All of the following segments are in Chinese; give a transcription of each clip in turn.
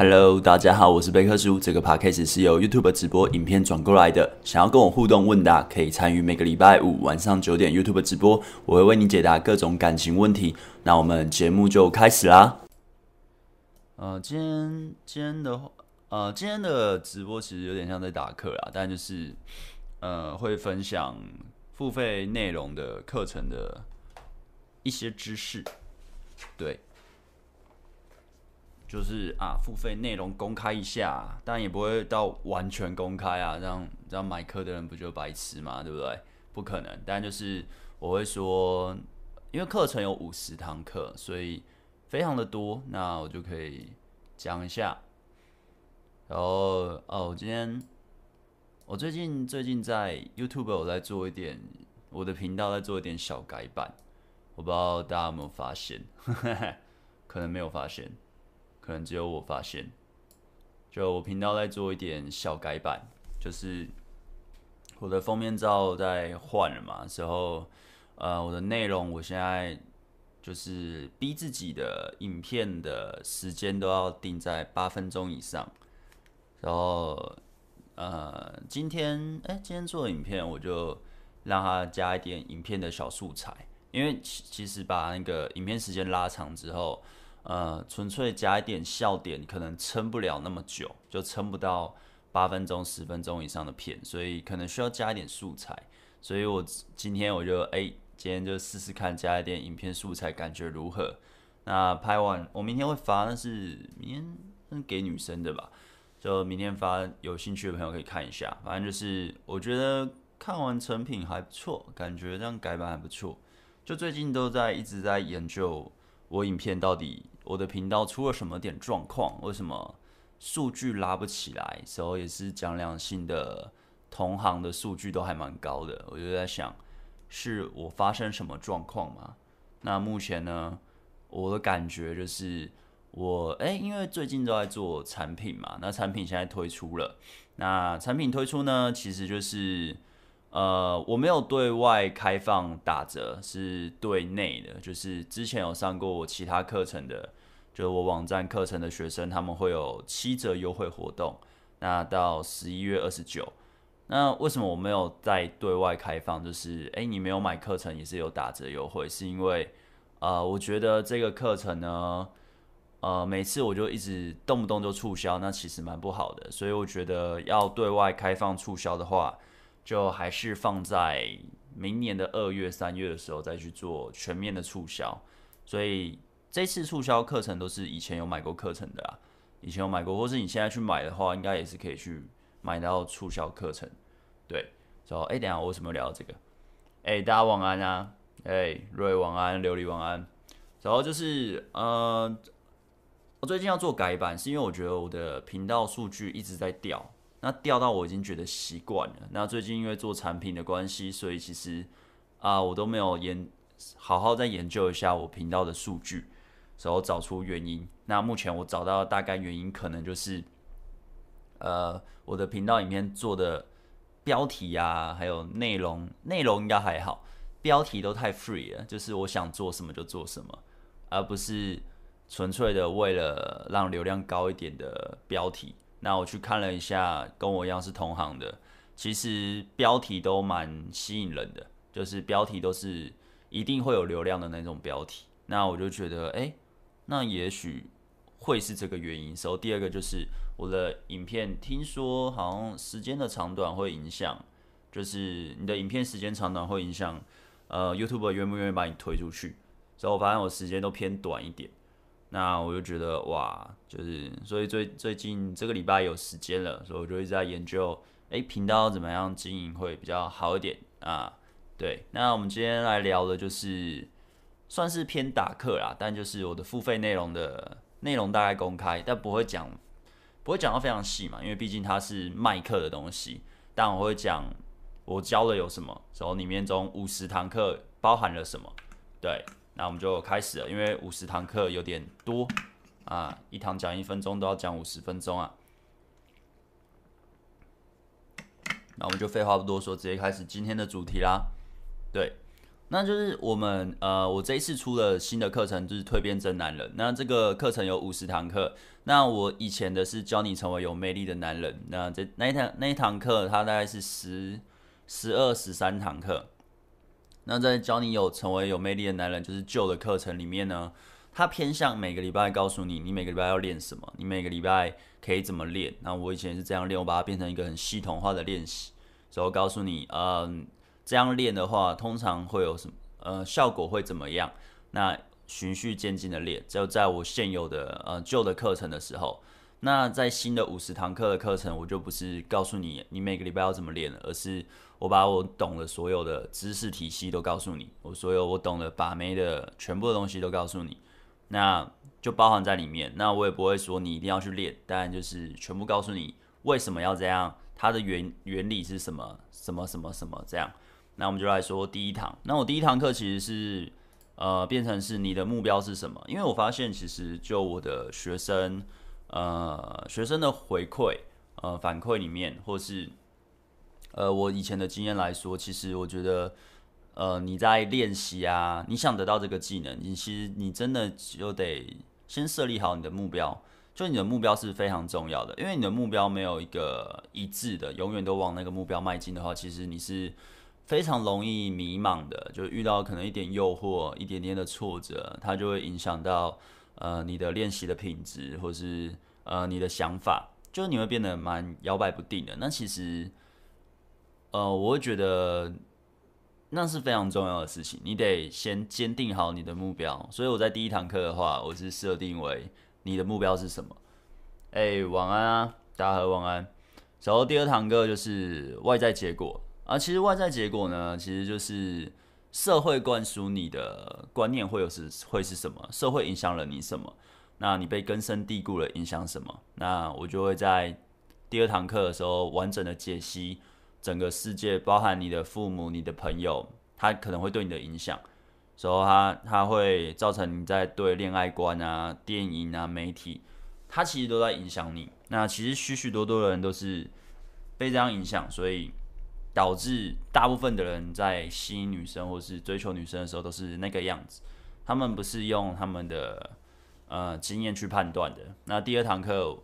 Hello，大家好，我是贝克叔。这个 podcast 是由 YouTube 直播影片转过来的。想要跟我互动问答，可以参与每个礼拜五晚上九点 YouTube 直播，我会为你解答各种感情问题。那我们节目就开始啦。呃，今天今天的呃今天的直播其实有点像在打课啦，但就是呃会分享付费内容的课程的一些知识，对。就是啊，付费内容公开一下，但也不会到完全公开啊，这样这样买课的人不就白痴吗？对不对？不可能。但就是我会说，因为课程有五十堂课，所以非常的多，那我就可以讲一下。然后哦，我今天我最近最近在 YouTube 我在做一点我的频道在做一点小改版，我不知道大家有没有发现，可能没有发现。可能只有我发现，就我频道在做一点小改版，就是我的封面照在换了嘛，之后呃，我的内容我现在就是逼自己的影片的时间都要定在八分钟以上，然后呃，今天哎，今天做的影片我就让它加一点影片的小素材，因为其其实把那个影片时间拉长之后。呃，纯粹加一点笑点，可能撑不了那么久，就撑不到八分钟、十分钟以上的片，所以可能需要加一点素材。所以我今天我就哎、今天就试试看加一点影片素材，感觉如何？那拍完我明天会发，那是明天给女生的吧？就明天发，有兴趣的朋友可以看一下。反正就是我觉得看完成品还不错，感觉这样改版还不错。就最近都在一直在研究我影片到底。我的频道出了什么点状况？为什么数据拉不起来？时候也是讲两性的同行的数据都还蛮高的，我就在想，是我发生什么状况吗？那目前呢，我的感觉就是我哎、因为最近都在做产品嘛，那产品现在推出了，那产品推出呢，其实就是。呃，我没有对外开放打折，是对内的。就是之前有上过我其他课程的，就是我网站课程的学生，他们会有七折优惠活动。那到十一月二十九，那为什么我没有在对外开放？就是，诶，你没有买课程也是有打折优惠，是因为，呃，我觉得这个课程呢，呃，每次我就一直动不动就促销，那其实蛮不好的。所以我觉得要对外开放促销的话。就还是放在明年的二月、三月的时候再去做全面的促销，所以这次促销课程都是以前有买过课程的啊，以前有买过，或是你现在去买的话，应该也是可以去买到促销课程。对，然后哎，等下我为什么聊这个？哎，大家晚安啊！哎，瑞晚安，琉璃晚安。然后就是呃，我最近要做改版，是因为我觉得我的频道数据一直在掉。那掉到我已经觉得习惯了。那最近因为做产品的关系，所以其实啊、我都没有研好好再研究一下我频道的数据，然后找出原因。那目前我找到大概原因，可能就是呃，我的频道里面做的标题啊，还有内容，内容应该还好，标题都太 free 了，就是我想做什么就做什么，而不是纯粹的为了让流量高一点的标题。那我去看了一下，跟我一样是同行的，其实标题都蛮吸引人的，就是标题都是一定会有流量的那种标题。那我就觉得，哎，那也许会是这个原因。所以第二个就是我的影片，听说好像时间的长短会影响，就是你的影片时间长短会影响，呃，YouTube 愿不愿意把你推出去。所以我发现我时间都偏短一点。那我就觉得哇，就是所以最最近这个礼拜有时间了，所以我就一直在研究，哎，频道怎么样经营会比较好一点啊？对，那我们今天来聊的就是算是偏打课啦，但就是我的付费内容的内容大概公开，但不会讲不会讲到非常细嘛，因为毕竟它是卖课的东西，但我会讲我教的有什么，然后里面中五十堂课包含了什么，对。那我们就开始了，因为五十堂课有点多啊，一堂讲一分钟都要讲五十分钟啊。那我们就废话不多说，直接开始今天的主题啦。对，那就是我们呃，我这一次出了新的课程，就是蜕变真男人。那这个课程有五十堂课。那我以前的是教你成为有魅力的男人。那这那一堂那一堂课，它大概是十、十二、十三堂课。那在教你有成为有魅力的男人，就是旧的课程里面呢，它偏向每个礼拜告诉你，你每个礼拜要练什么，你每个礼拜可以怎么练。那我以前是这样练，我把它变成一个很系统化的练习，所以我告诉你，嗯。这样练的话，通常会有什么？呃，效果会怎么样？那循序渐进的练，只有在我现有的呃旧的课程的时候，那在新的五十堂课的课程，我就不是告诉你你每个礼拜要怎么练，而是我把我懂的所有的知识体系都告诉你，我所有我懂的把妹的全部的东西都告诉你，那就包含在里面。那我也不会说你一定要去练，当然就是全部告诉你为什么要这样，它的原原理是什么，什么什么什么这样。那我们就来说第一堂。那我第一堂课其实是，呃，变成是你的目标是什么？因为我发现其实就我的学生，呃，学生的回馈，呃，反馈里面，或是，呃，我以前的经验来说，其实我觉得，呃，你在练习啊，你想得到这个技能，你其实你真的就得先设立好你的目标，就你的目标是非常重要的，因为你的目标没有一个一致的，永远都往那个目标迈进的话，其实你是。非常容易迷茫的，就遇到可能一点诱惑、一点点的挫折，它就会影响到呃你的练习的品质，或是呃你的想法，就是你会变得蛮摇摆不定的。那其实呃我会觉得那是非常重要的事情，你得先坚定好你的目标。所以我在第一堂课的话，我是设定为你的目标是什么？哎、晚安啊，大家好，晚安。然后第二堂课就是外在结果。啊，其实外在结果呢，其实就是社会灌输你的观念会有是会是什么？社会影响了你什么？那你被根深蒂固了影响什么？那我就会在第二堂课的时候完整的解析整个世界，包含你的父母、你的朋友，他可能会对你的影响，所以他他会造成你在对恋爱观啊、电影啊、媒体，他其实都在影响你。那其实许许多多的人都是被这样影响，所以。导致大部分的人在吸引女生或是追求女生的时候都是那个样子，他们不是用他们的呃经验去判断的。那第二堂课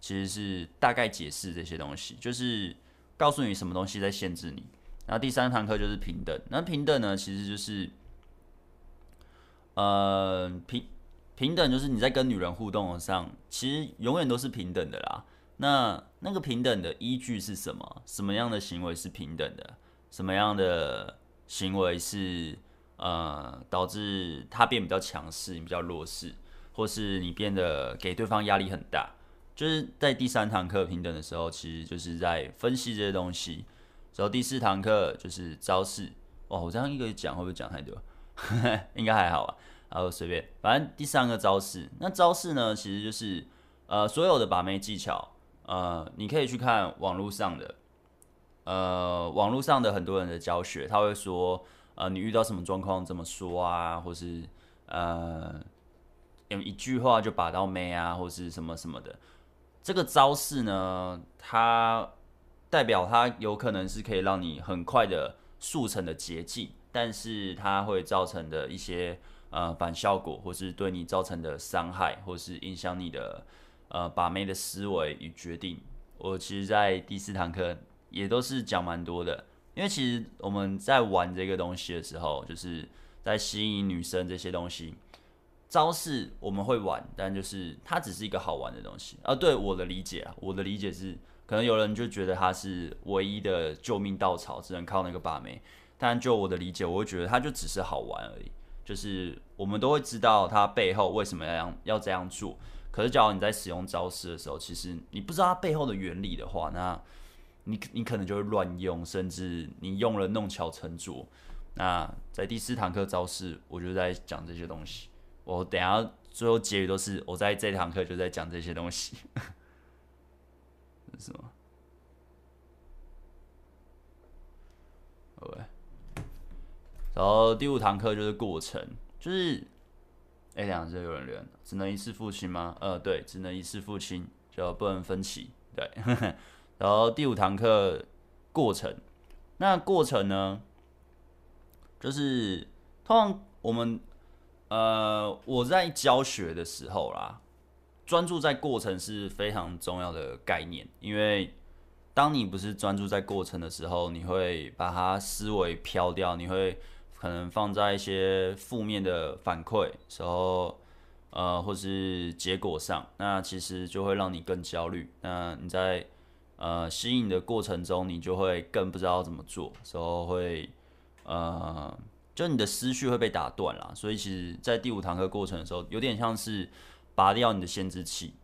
其实是大概解释这些东西，就是告诉你什么东西在限制你。然后第三堂课就是平等。那平等呢，其实就是呃平平等，就是你在跟女人互动上，其实永远都是平等的啦。那那个平等的依据是什么？什么样的行为是平等的？什么样的行为是呃导致他变比较强势，你比较弱势，或是你变得给对方压力很大？就是在第三堂课平等的时候，其实就是在分析这些东西。然后第四堂课就是招式。哇，我这样一个讲会不会讲太多？应该还好吧。然后随便，反正第三个招式。那招式呢，其实就是呃所有的把妹技巧。呃，你可以去看网络上的，呃，网络上的很多人的教学，他会说，呃，你遇到什么状况怎么说啊，或是呃，用一句话就把到妹啊，或是什么什么的。这个招式呢，它代表它有可能是可以让你很快的速成的捷径，但是它会造成的一些呃反效果，或是对你造成的伤害，或是影响你的。呃，把妹的思维与决定，我其实，在第四堂课也都是讲蛮多的。因为其实我们在玩这个东西的时候，就是在吸引女生这些东西，招式我们会玩，但就是它只是一个好玩的东西。啊，对我的理解啊，我的理解是，可能有人就觉得它是唯一的救命稻草，只能靠那个把妹。但就我的理解，我会觉得它就只是好玩而已。就是我们都会知道它背后为什么要要这样做。可是，假如你在使用招式的时候，其实你不知道它背后的原理的话，那你你可能就会乱用，甚至你用了弄巧成拙。那在第四堂课招式，我就在讲这些东西。我等下最后结语都是我在这堂课就在讲这些东西。是什么？对。然后第五堂课就是过程，就是。哎，两只有人留言，只能一次父亲吗？呃，对，只能一次父亲，就不能分期。对，然后第五堂课过程，那过程呢，就是通常我们呃我在教学的时候啦，专注在过程是非常重要的概念，因为当你不是专注在过程的时候，你会把它思维飘掉，你会可能放在一些负面的反馈时候，呃，或是结果上，那其实就会让你更焦虑。那你在呃，吸引的过程中，你就会更不知道怎么做，时候会，呃，就你的思绪会被打断了。所以其实，在第五堂课过程的时候，有点像是拔掉你的限制器。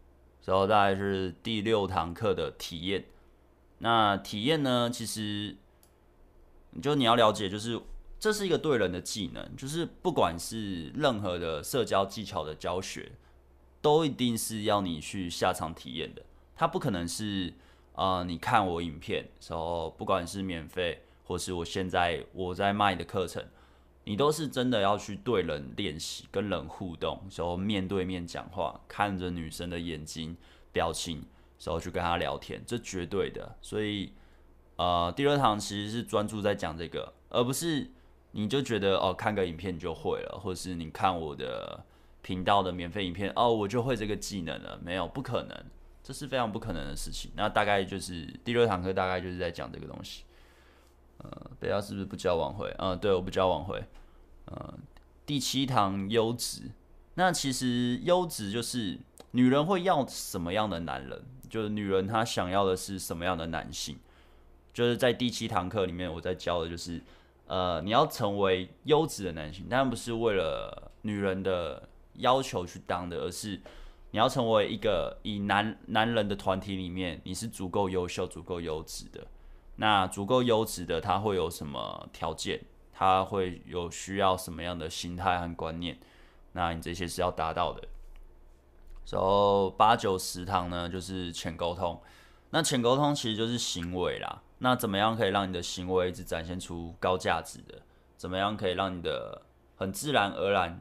然后大概是第六堂课的体验。那体验呢，其实，就你要了解，就是这是一个对人的技能，就是不管是任何的社交技巧的教学，都一定是要你去下场体验的，它不可能是。啊、你看我影片时候，不管是免费，或是我现在我在卖的课程，你都是真的要去对人练习，跟人互动，时候面对面讲话，看着女生的眼睛、表情，时候去跟她聊天，这绝对的。所以，呃，第二堂其实是专注在讲这个，而不是你就觉得哦，看个影片就会了，或是你看我的频道的免费影片，哦，我就会这个技能了，没有，不可能。这是非常不可能的事情。那大概就是第六堂课，大概就是在讲这个东西。呃，北大是不是不教挽回？嗯、呃，对，我不教挽回。呃，第七堂优质。那其实优质就是女人会要什么样的男人？就是女人她想要的是什么样的男性？就是在第七堂课里面，我在教的就是，呃，你要成为优质的男性，当然不是为了女人的要求去当的，而是。你要成为一个以男男人的团体里面，你是足够优秀、足够优质的。那足够优质的他会有什么条件？他会有需要什么样的心态和观念？那你这些是要达到的。然后八九十堂呢，就是浅沟通。那浅沟通其实就是行为啦。那怎么样可以让你的行为一直展现出高价值的？怎么样可以让你的很自然而然？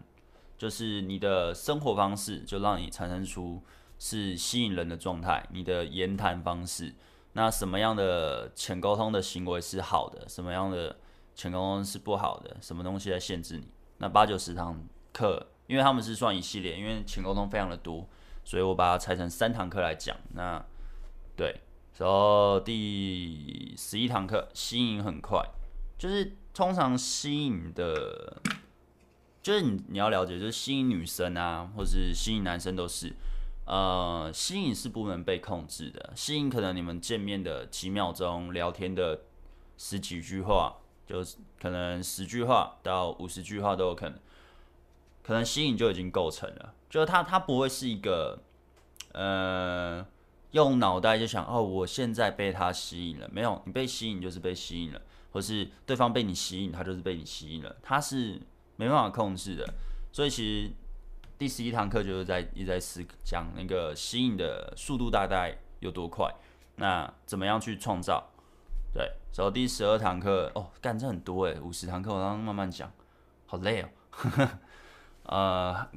就是你的生活方式，就让你产生出是吸引人的状态。你的言谈方式，那什么样的浅沟通的行为是好的？什么样的浅沟通是不好的？什么东西在限制你？那八九十堂课，因为他们是算一系列，因为浅沟通非常的多，所以我把它拆成三堂课来讲。那对，然后第十一堂课吸引很快，就是通常吸引的。就是你你要了解，就是吸引女生啊，或是吸引男生都是，呃，吸引是不能被控制的。吸引可能你们见面的几秒钟，聊天的十几句话，就是可能十句话到五十句话都有可能，可能吸引就已经构成了。就是他他不会是一个，呃，用脑袋就想哦，我现在被他吸引了，没有，你被吸引就是被吸引了，或是对方被你吸引，他就是被你吸引了，他是。没办法控制的，所以其实第十一堂课就是在一直在思讲那个吸引的速度大概有多快，那怎么样去创造？对，然后第十二堂课哦，干这很多诶，五十堂课我刚刚慢慢讲，好累哦，呃，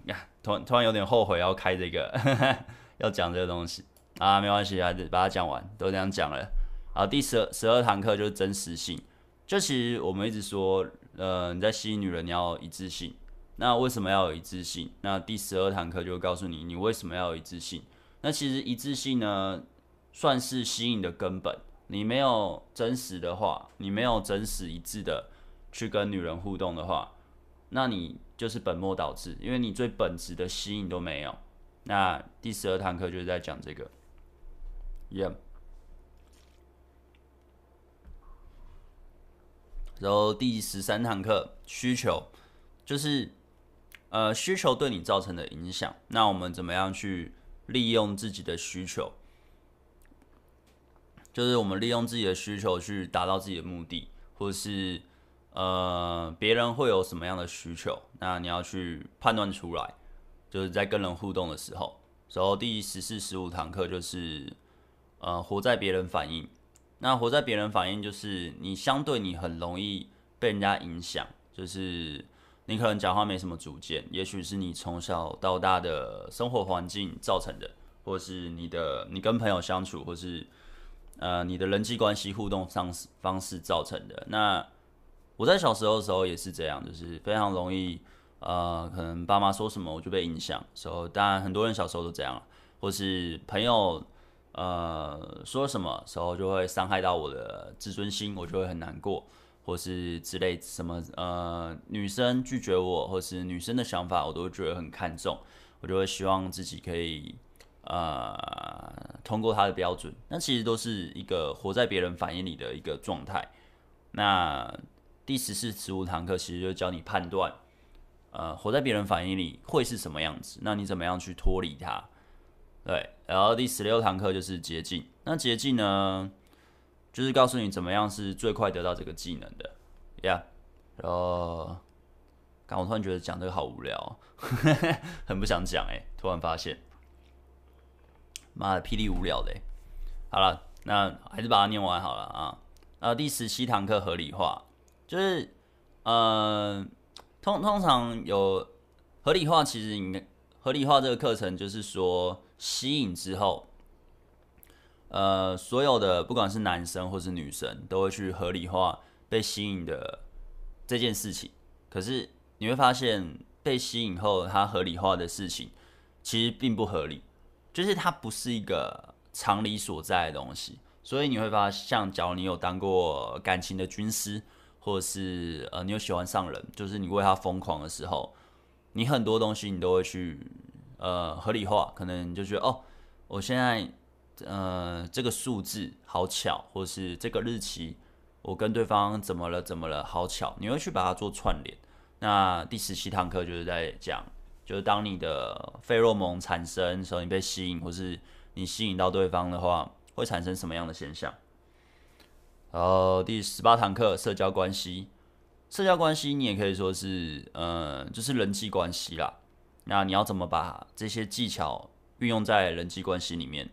突然突然有点后悔要开这个 要讲这个东西啊，没关系，还是把它讲完，都这样讲了。好，第十十二堂课就是真实性，就其实我们一直说。呃，你在吸引女人，你要一致性。那为什么要有一致性？那第十二堂课就告诉你，你为什么要有一致性。那其实一致性呢，算是吸引的根本。你没有真实的话，你没有真实一致的去跟女人互动的话，那你就是本末倒置，因为你最本质的吸引都没有。那第十二堂课就是在讲这个。Yeah。然后第十三堂课需求，就是呃需求对你造成的影响。那我们怎么样去利用自己的需求？就是我们利用自己的需求去达到自己的目的，或是呃别人会有什么样的需求？那你要去判断出来。就是在跟人互动的时候。然后第十四、十五堂课就是呃活在别人反应。那活在别人反应，就是你相对你很容易被人家影响，就是你可能讲话没什么主见，也许是你从小到大的生活环境造成的，或是你的你跟朋友相处，或是呃你的人际关系互动方式方式造成的。那我在小时候的时候也是这样，就是非常容易，呃，可能爸妈说什么我就被影响。所以当然很多人小时候都这样，或是朋友呃说什么时候就会伤害到我的自尊心，我就会很难过，或是之类什么呃女生拒绝我，或是女生的想法，我都觉得很看重，我就会希望自己可以。呃，通过他的标准，那其实都是一个活在别人反应里的一个状态。那第十四、十五堂课其实就教你判断，呃，活在别人反应里会是什么样子，那你怎么样去脱离它？对，然后第十六堂课就是捷径。那捷径呢，就是告诉你怎么样是最快得到这个技能的呀。Yeah. 然后，刚我突然觉得讲这个好无聊，很不想讲哎，突然发现。妈的，霹雳无聊的。好了，那还是把它念完好了啊。呃，第十七堂课合理化，就是呃，通通常有合理化，其实应合理化这个课程就是说吸引之后，呃，所有的不管是男生或是女生，都会去合理化被吸引的这件事情。可是你会发现，被吸引后，它合理化的事情其实并不合理。就是它不是一个常理所在的东西，所以你会发现，像假如你有当过感情的军师，或者是呃你有喜欢上人，就是你为他疯狂的时候，你很多东西你都会去呃合理化，可能就觉得哦，我现在呃这个数字好巧，或是这个日期我跟对方怎么了怎么了好巧，你会去把它做串联。那第十七堂课就是在讲。就是当你的费洛蒙产生时候，你被吸引，或是你吸引到对方的话，会产生什么样的现象？然后第十八堂课，社交关系。社交关系你也可以说是，嗯，就是人际关系啦。那你要怎么把这些技巧运用在人际关系里面？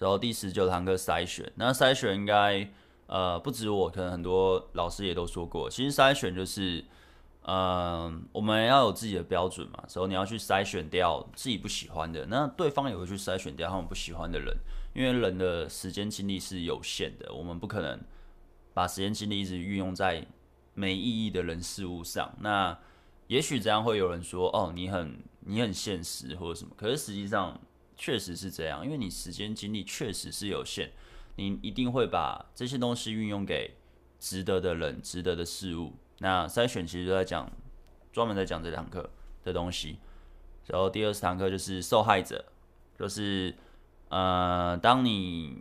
然后第十九堂课筛选，那筛选应该，呃，不止我，可能很多老师也都说过，其实筛选就是。嗯，我们要有自己的标准嘛，所以你要去筛选掉自己不喜欢的，那对方也会去筛选掉他们不喜欢的人，因为人的时间精力是有限的，我们不可能把时间精力一直运用在没意义的人事物上。那也许这样会有人说，哦，你很你很现实或者什么，可是实际上确实是这样，因为你时间精力确实是有限，你一定会把这些东西运用给值得的人、值得的事物。那筛选其实就在讲，专门在讲这堂课的东西。然后第二十堂课就是受害者，就是呃，当你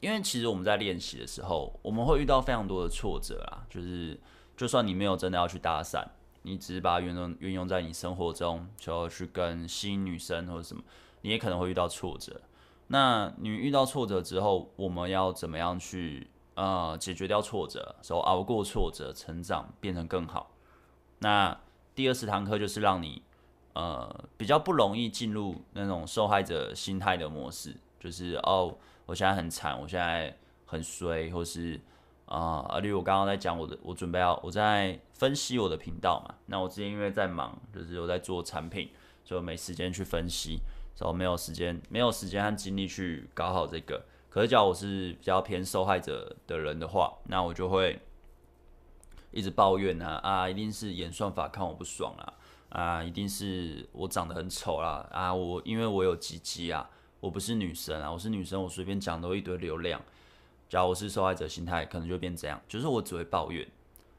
因为其实我们在练习的时候，我们会遇到非常多的挫折啊。就是就算你没有真的要去搭讪，你只是把它运用运用在你生活中，就要去跟吸引女生或者什么，你也可能会遇到挫折。那你遇到挫折之后，我们要怎么样去？呃，解决掉挫折，说熬过挫折，成长变成更好。那第二十堂课就是让你呃比较不容易进入那种受害者心态的模式，就是哦，我现在很惨，我现在很衰，或是啊，例如我刚刚在讲我的，我准备要我在分析我的频道嘛。那我之前因为在忙，就是我在做产品，所以我没时间去分析，所以没有时间，没有时间和精力去搞好这个。可是，假如我是比较偏受害者的人的话，那我就会一直抱怨啊啊，一定是演算法看我不爽啊啊，一定是我长得很丑啦啊，我因为我有鸡鸡啊，我不是女生啊，我是女生，我随便讲都一堆流量。假如我是受害者心态，可能就变这样，就是我只会抱怨。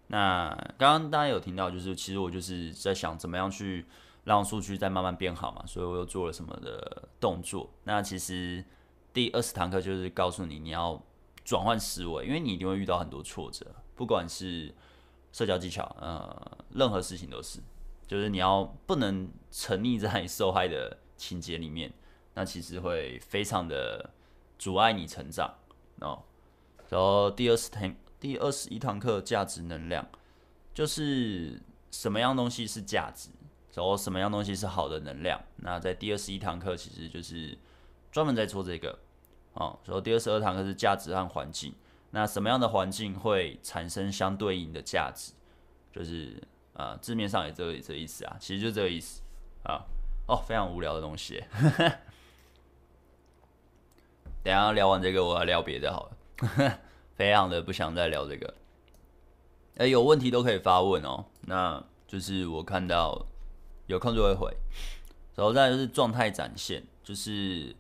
那刚刚大家有听到，就是其实我就是在想怎么样去让数据再慢慢变好嘛，所以我又做了什么的动作。那其实。第二十堂课就是告诉你，你要转换思维，因为你一定会遇到很多挫折，不管是社交技巧，呃，任何事情都是，就是你要不能沉溺在 受害的情节里面，那其实会非常的阻碍你成长哦。然后第二十堂，第二十一堂课价值能量，就是什么样东西是价值，后什么样东西是好的能量。那在第二十一堂课，其实就是。专门在做这个，哦，所以第二十二堂课是价值和环境。那什么样的环境会产生相对应的价值？就是啊、字面上也这个这个意思啊，其实就这个意思啊。哦，非常无聊的东西。等下聊完这个，我要聊别的好了。非常的不想再聊这个。哎、有问题都可以发问哦。那就是我看到有空就会回。然后再就是状态展现，就是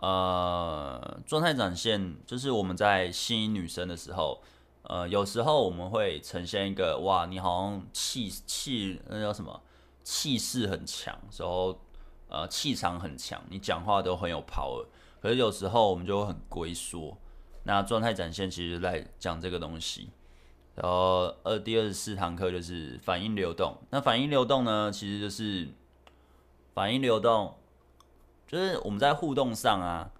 呃，状态展现就是我们在吸引女生的时候，呃，有时候我们会呈现一个哇，你好像气气那叫什么气势很强，然后呃气场很强，你讲话都很有 power。可是有时候我们就会很龟缩。那状态展现其实在讲这个东西。然后呃，第二十四堂课就是反应流动。那反应流动呢，其实就是反应流动，就是我们在互动上啊，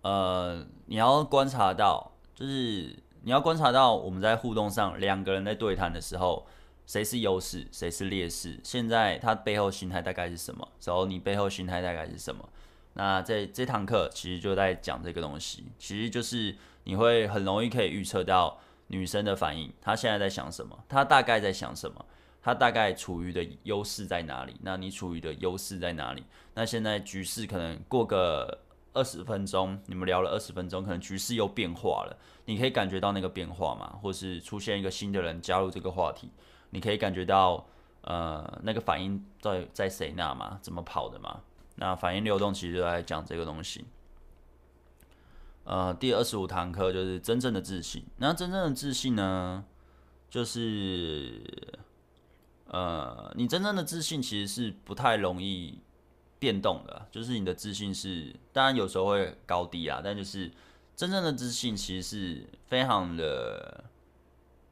呃，你要观察到，就是你要观察到我们在互动上，两个人在对谈的时候，谁是优势，谁是劣势。现在他背后心态大概是什么？然后你背后心态大概是什么？那在这堂课其实就在讲这个东西，其实就是你会很容易可以预测到。女生的反应，她现在在想什么？她大概在想什么？她大概处于的优势在哪里？那你处于的优势在哪里？那现在局势可能过个二十分钟，你们聊了二十分钟，可能局势又变化了。你可以感觉到那个变化吗？或是出现一个新的人加入这个话题？你可以感觉到呃那个反应在在谁那吗？怎么跑的吗？那反应流动其实就在讲这个东西。呃，第二十五堂课就是真正的自信。那真正的自信呢，就是呃，你真正的自信其实是不太容易变动的。就是你的自信是，当然有时候会高低啊，但就是真正的自信其实是非常的，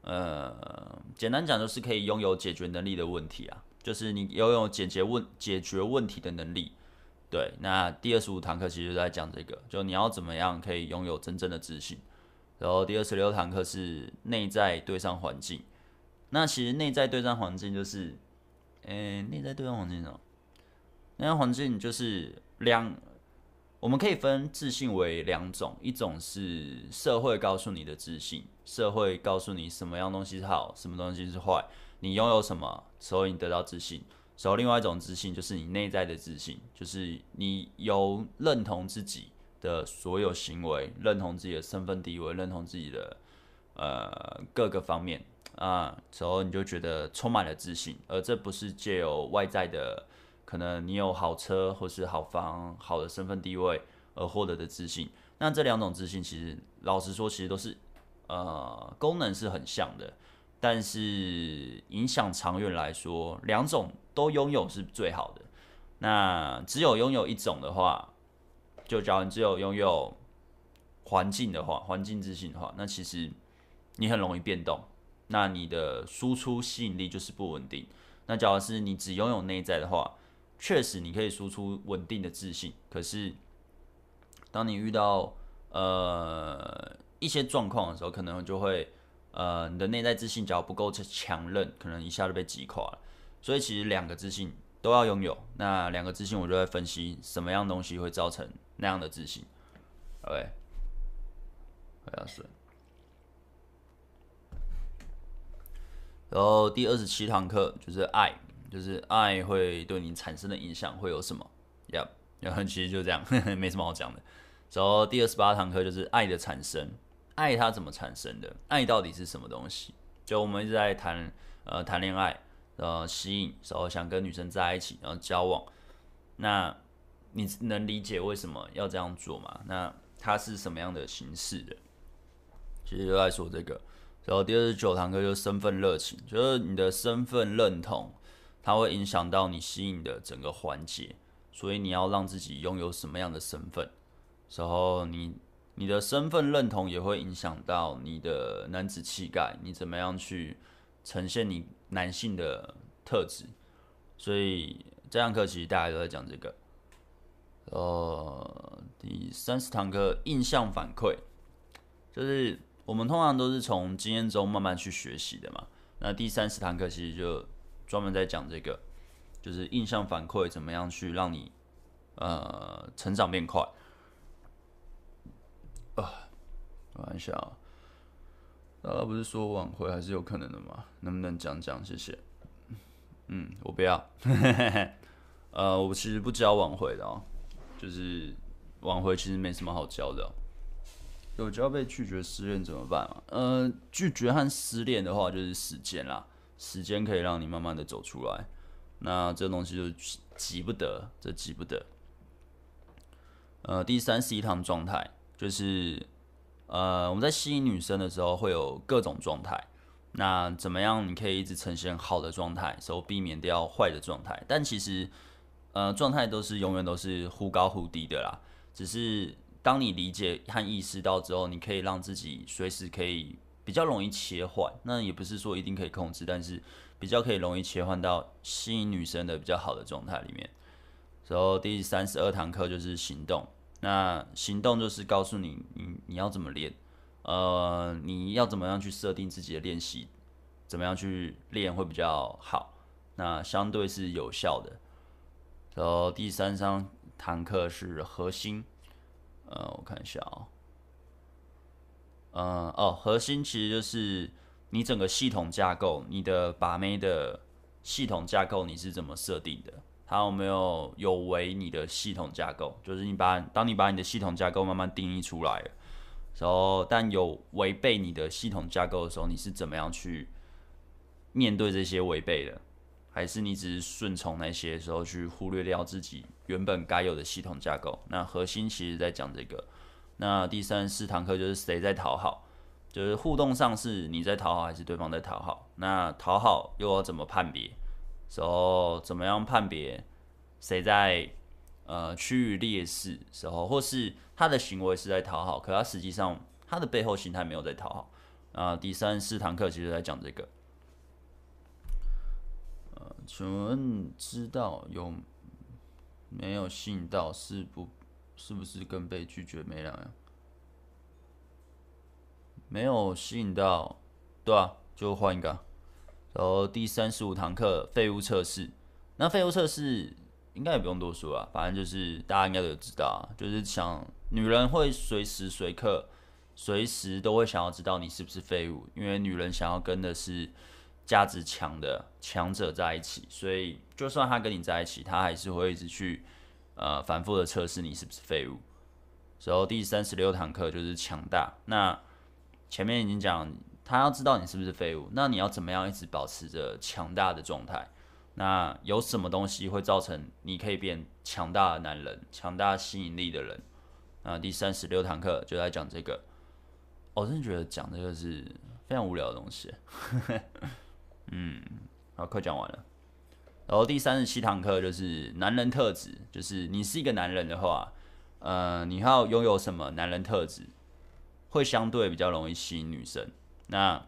呃，简单讲就是可以拥有解决能力的问题啊，就是你拥有解决问解决问题的能力。对，那第二十五堂课其实就在讲这个，就你要怎么样可以拥有真正的自信。然后第二十六堂课是内在对上环境。那其实内在对上环境就是，诶，内在对上环境是什么？内在环境就是两，我们可以分自信为两种，一种是社会告诉你的自信，社会告诉你什么样东西是好，什么东西是坏，你拥有什么，所以你得到自信。然后另外一种自信就是你内在的自信，就是你有认同自己的所有行为，认同自己的身份地位，认同自己的呃各个方面啊，然后你就觉得充满了自信，而这不是借由外在的，可能你有好车或是好房、好的身份地位而获得的自信。那这两种自信其实老实说，其实都是呃功能是很像的。但是影响长远来说，两种都拥有是最好的。那只有拥有一种的话，就假如你只有拥有环境的话，环境自信的话，那其实你很容易变动。那你的输出吸引力就是不稳定。那假如是你只拥有内在的话，确实你可以输出稳定的自信。可是当你遇到呃一些状况的时候，可能就会。呃，你的内在自信只要不够强韧，可能一下就被击垮了。所以其实两个自信都要拥有。那两个自信，我就会分析什么样东西会造成那样的自信。OK，喝下水。然后第二十七堂课就是爱，就是爱会对你产生的影响会有什么？呀，然后其实就这样，呵呵，没什么好讲的。然后第二十八堂课就是爱的产生。爱它怎么产生的？爱到底是什么东西？就我们一直在谈，呃，谈恋爱，呃，吸引，然后想跟女生在一起，然后交往。那你能理解为什么要这样做吗？那它是什么样的形式的？其实就在说这个。然后第二十九堂课就是身份热情，就是你的身份认同，它会影响到你吸引的整个环节。所以你要让自己拥有什么样的身份？然后你。你的身份认同也会影响到你的男子气概，你怎么样去呈现你男性的特质？所以这堂课其实大家都在讲这个。呃，第三十堂课印象反馈，就是我们通常都是从经验中慢慢去学习的嘛。那第三十堂课其实就专门在讲这个，就是印象反馈怎么样去让你呃成长变快。开玩笑，大家不是说挽回还是有可能的吗？能不能讲讲？谢谢。嗯，我不要。呃，我其实不教挽回的哦，就是挽回其实没什么好教的。有教被拒绝失恋怎么办啊？呃，拒绝和失恋的话就是时间啦，时间可以让你慢慢的走出来。那这东西就急不得，这急不得。呃，第三是一堂状态，就是呃我们在吸引女生的时候会有各种状态。那怎么样你可以一直呈现好的状态，所以避免掉坏的状态？但其实呃状态都是永远都是忽高忽低的啦，只是。当你理解和意识到之后，你可以让自己随时可以比较容易切换。那也不是说一定可以控制，但是比较可以容易切换到吸引女生的比较好的状态里面。然后第三十二堂课就是行动。那行动就是告诉你，你你要怎么练，呃，你要怎么样去设定自己的练习，怎么样去练会比较好。那相对是有效的。然后第三三堂课是核心。呃，我看一下哦，呃，哦，核心其实就是你整个系统架构，你的把妹的系统架构你是怎么设定的？它有没有有违你的系统架构？就是你把当你把你的系统架构慢慢定义出来，然后但有违背你的系统架构的时候，你是怎么样去面对这些违背的？还是你只是顺从那些时候去忽略掉自己原本该有的系统架构？那核心其实在讲这个。那第三四堂课就是谁在讨好，就是互动上是你在讨好还是对方在讨好？那讨好又要怎么判别？时候怎么样判别谁在呃趋于劣势时候，或是他的行为是在讨好，可他实际上他的背后心态没有在讨好？啊第三四堂课其实在讲这个。请问知道有没有吸引到？是不？是不是跟被拒绝没两样？没有吸引到，对啊，就换一个。然后第三十五堂课废物测试，那废物测试应该也不用多说啊，反正就是大家应该都知道，就是想女人会随时随刻、随时都会想要知道你是不是废物，因为女人想要跟的是。价值强的强者在一起，所以就算她跟你在一起，她还是会一直去呃反复的测试你是不是废物。然后第三十六堂课就是强大。那前面已经讲，他要知道你是不是废物，那你要怎么样一直保持着强大的状态？那有什么东西会造成你可以变强大的男人、强大吸引力的人？那第三十六堂课就在讲这个。我真的觉得讲这个是非常无聊的东西。嗯，好，课讲完了。然后第三十七堂课就是男人特质，就是你是一个男人的话，呃，你要拥有什么男人特质，会相对比较容易吸引女生。那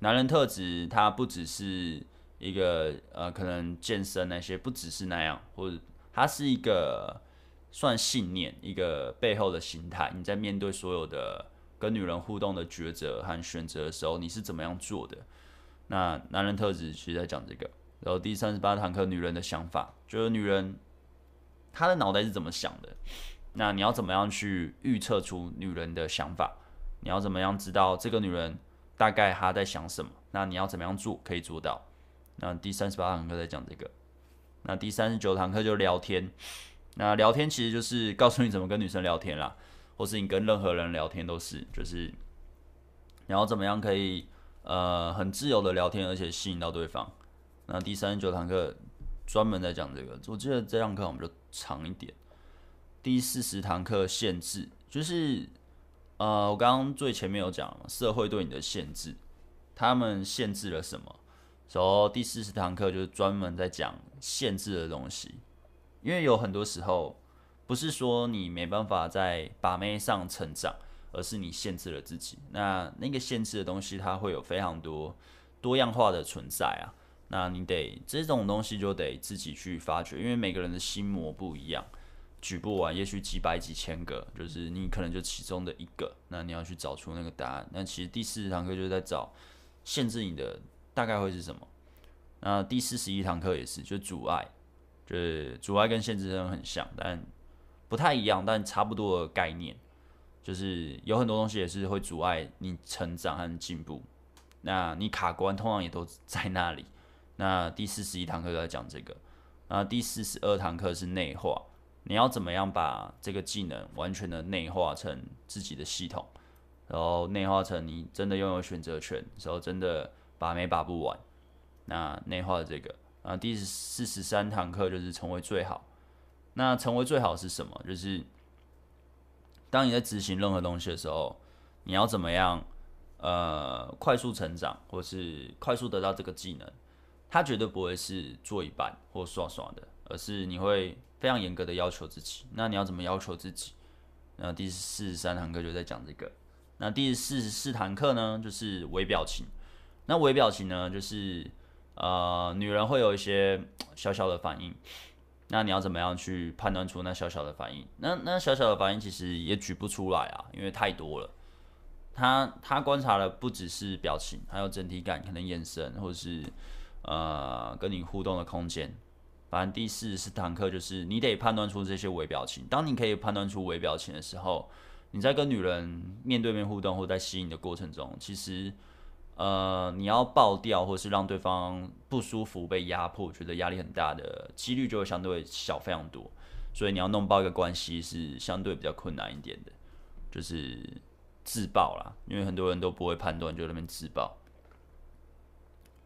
男人特质，它不只是一个呃，可能健身那些，不只是那样，或者它是一个算信念，一个背后的心态。你在面对所有的跟女人互动的抉择和选择的时候，你是怎么样做的？那男人特质其实在讲这个，然后第三十八堂课，女人的想法，就是女人她的脑袋是怎么想的？那你要怎么样去预测出女人的想法？你要怎么样知道这个女人大概他在想什么？那你要怎么样做可以做到？那第三十八堂课在讲这个，那第三十九堂课就聊天。那聊天其实就是告诉你怎么跟女生聊天啦，或是你跟任何人聊天都是，就是你要怎么样可以。呃，很自由的聊天，而且吸引到对方。那第三十九堂课专门在讲这个，我记得这堂课我们就长一点。第四十堂课限制，就是呃，我刚刚最前面有讲社会对你的限制，他们限制了什么？然后第四十堂课就是专门在讲限制的东西，因为有很多时候不是说你没办法在把妹上成长。而是你限制了自己，那那个限制的东西，它会有非常多多样化的存在啊。那你得这种东西就得自己去发掘，因为每个人的心魔不一样，举不完，也许几百几千个，就是你可能就其中的一个，那你要去找出那个答案。那其实第四十堂课就是在找限制你的大概会是什么。那第四十一堂课也是，就阻碍，就是阻碍跟限制真的很像，但不太一样，但差不多的概念。就是有很多东西也是会阻碍你成长和进步，那你卡关通常也都在那里。那第四十一堂课在讲这个，那第四十二堂课是内化，你要怎么样把这个技能完全的内化成自己的系统？然后内化成你真的拥有选择权，时候真的把没把不完。那内化的这个，啊，第四十三堂课就是成为最好。那成为最好是什么？就是当你在执行任何东西的时候，你要怎么样？呃，快速成长，或是快速得到这个技能，它绝对不会是做一半或耍耍的，而是你会非常严格的要求自己。那你要怎么要求自己？那第四十三堂课就在讲这个。那第四十四堂课呢，就是微表情。那微表情呢，就是呃，女人会有一些小小的反应。那你要怎么样去判断出那小小的反应？那那小小的反应其实也举不出来啊，因为太多了。他他观察的不只是表情，还有整体感，可能眼神，或者是呃跟你互动的空间。反正第四十堂课就是你得判断出这些微表情。当你可以判断出微表情的时候，你在跟女人面对面互动或在吸引的过程中，其实呃你要爆掉或是让对方不舒服、被压迫、觉得压力很大的几率就会相对小非常多。所以你要弄爆一个关系是相对比较困难一点的，就是。自爆啦，因为很多人都不会判断，就那边自爆。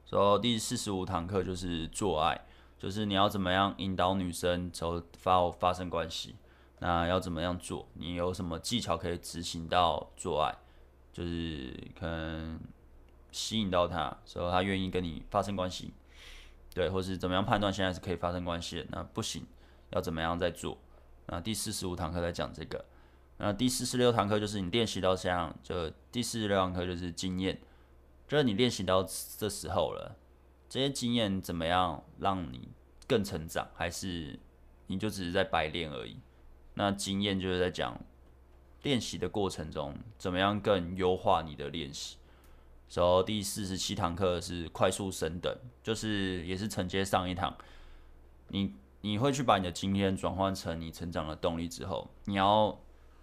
所以第四十五堂课就是做爱，就是你要怎么样引导女生走发发生关系，那要怎么样做？你有什么技巧可以执行到做爱？就是可能吸引到她，所以她愿意跟你发生关系，对，或是怎么样判断现在是可以发生关系的？那不行，要怎么样再做？那第四十五堂课在讲这个。那第四十六堂课就是你练习到这样，就第四十六堂课就是经验，就是你练习到这时候了，这些经验怎么样让你更成长，还是你就只是在白练而已？那经验就是在讲练习的过程中怎么样更优化你的练习。然后第四十七堂课是快速升等，就是也是承接上一堂，你你会去把你的经验转换成你成长的动力之后，你要。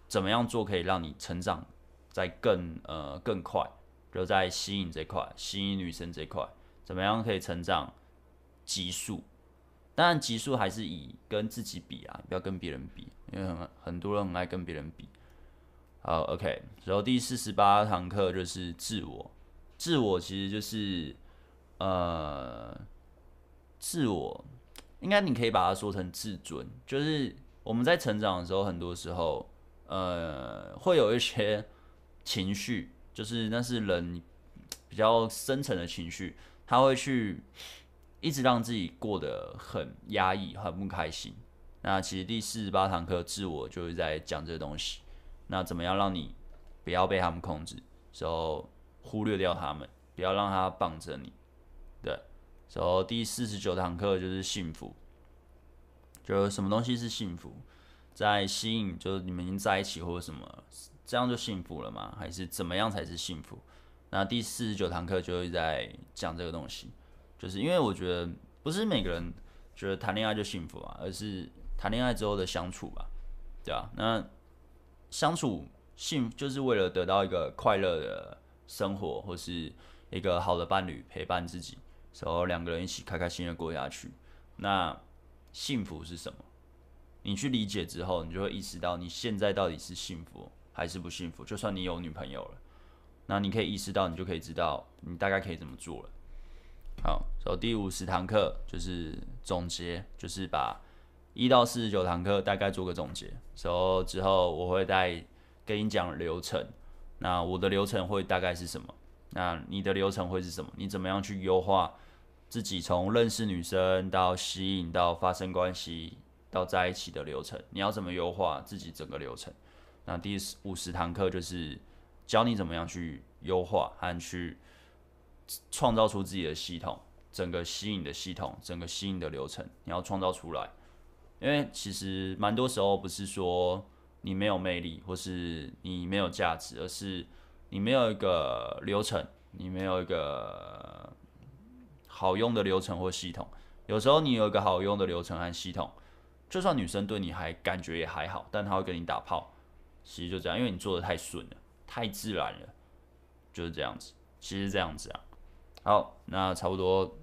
怎么样做可以让你成长在更呃更快？就在吸引这块，吸引女生这块，怎么样可以成长级数？当然级数还是以跟自己比啊，不要跟别人比，因为很很多人很爱跟别人比。好，OK，然后第四十八堂课就是自我，自我其实就是呃自我，应该你可以把它说成自尊，就是我们在成长的时候，很多时候。呃，会有一些情绪，就是那是人比较深层的情绪，他会去一直让自己过得很压抑、很不开心。那其实第四十八堂课自我就是在讲这个东西。那怎么样让你不要被他们控制，然后忽略掉他们，不要让他绑着你。对，然后第四十九堂课就是幸福，就是什么东西是幸福？在吸引，就是你们已经在一起或者什么，这样就幸福了吗？还是怎么样才是幸福？那第四十九堂课就会在讲这个东西，就是因为我觉得不是每个人觉得谈恋爱就幸福啊，而是谈恋爱之后的相处吧，对吧？那相处幸就是为了得到一个快乐的生活，或是一个好的伴侣陪伴自己，然后两个人一起开开心心的过下去。那幸福是什么？你去理解之后，你就会意识到你现在到底是幸福还是不幸福。就算你有女朋友了，那你可以意识到，你就可以知道你大概可以怎么做了。好，所以第五十堂课就是总结，就是把一到四十九堂课大概做个总结。所以之后我会再跟你讲流程。那我的流程会大概是什么？那你的流程会是什么？你怎么样去优化自己从认识女生到吸引到发生关系？到在一起的流程，你要怎么优化自己整个流程？那第五十堂课就是教你怎么样去优化和去创造出自己的系统，整个吸引的系统，整个吸引的流程，你要创造出来。因为其实蛮多时候不是说你没有魅力，或是你没有价值，而是你没有一个流程，你没有一个好用的流程或系统。有时候你有一个好用的流程和系统。就算女生对你还感觉也还好，但她会跟你打炮，其实就这样，因为你做的太顺了，太自然了，就是这样子。其实这样子啊，好，那差不多，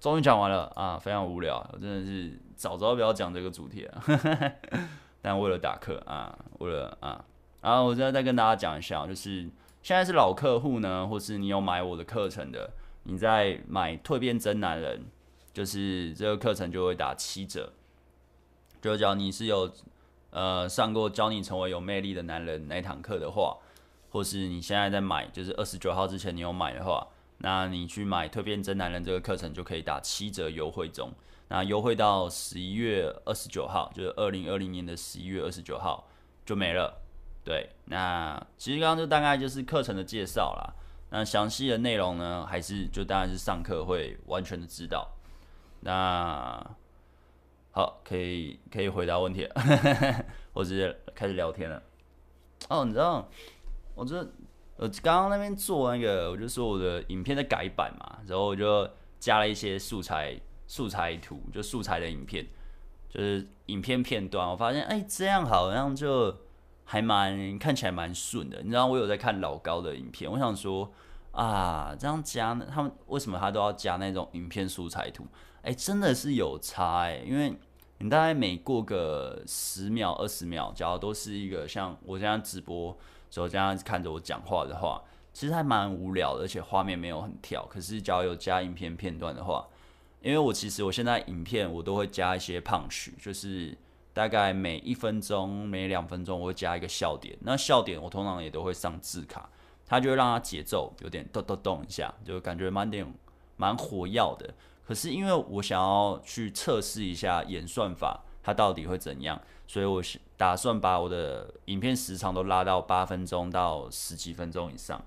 终于讲完了啊，非常无聊，我真的是早知道不要讲这个主题了，但为了打课啊，为了啊，然后我现在再跟大家讲一下，就是现在是老客户呢，或是你有买我的课程的，你在买蜕变真男人，就是这个课程就会打七折。就只要你是有呃上过教你成为有魅力的男人那堂课的话，或是你现在在买，就是二十九号之前你有买的话，那你去买蜕变真男人这个课程就可以打七折优惠中。那优惠到十一月二十九号，就是二零二零年的十一月二十九号就没了。对，那其实刚刚就大概就是课程的介绍啦。那详细的内容呢，还是就当然是上课会完全的知道。那好，可以可以回答问题了，我直接开始聊天了。哦，你知道，我这我刚刚那边做那个，我就说我的影片的改版嘛，然后我就加了一些素材素材图，就素材的影片，就是影片片段。我发现，哎，这样好像就。还蛮看起来蛮顺的，你知道我有在看老高的影片，我想说啊，这样加呢，他们为什么他都要加那种影片素材图？哎，真的是有差哎，因为你大概每过个十秒、二十秒，假如都是一个像我现在直播所以这样看着我讲话的话，其实还蛮无聊的，而且画面没有很跳。可是只要有加影片片段的话，因为我其实我现在影片我都会加一些 punch，就是。大概每一分钟、每两分钟，我会加一个笑点。那笑点我通常也都会上字卡，它就会让它节奏有点咚咚咚一下，就感觉蛮点蛮火药的。可是因为我想要去测试一下演算法，它到底会怎样，所以我打算把我的影片时长都拉到八分钟到十几分钟以上。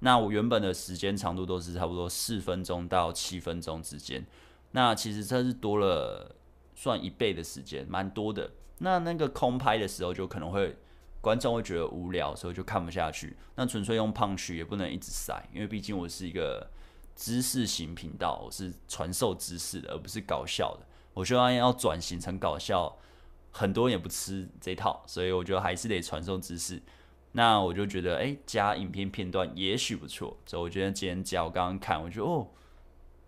那我原本的时间长度都是差不多四分钟到七分钟之间。那其实这是多了。算一倍的时间，蛮多的。那那个空拍的时候，就可能会观众会觉得无聊，所以就看不下去。那纯粹用 punch 也不能一直塞，因为毕竟我是一个知识型频道，我是传授知识的，而不是搞笑的。我希望要转型成搞笑，很多人也不吃这套，所以我觉得还是得传授知识。那我就觉得，哎、加影片片段也许不错。所以我觉得今天加，我刚刚看，我觉得哦。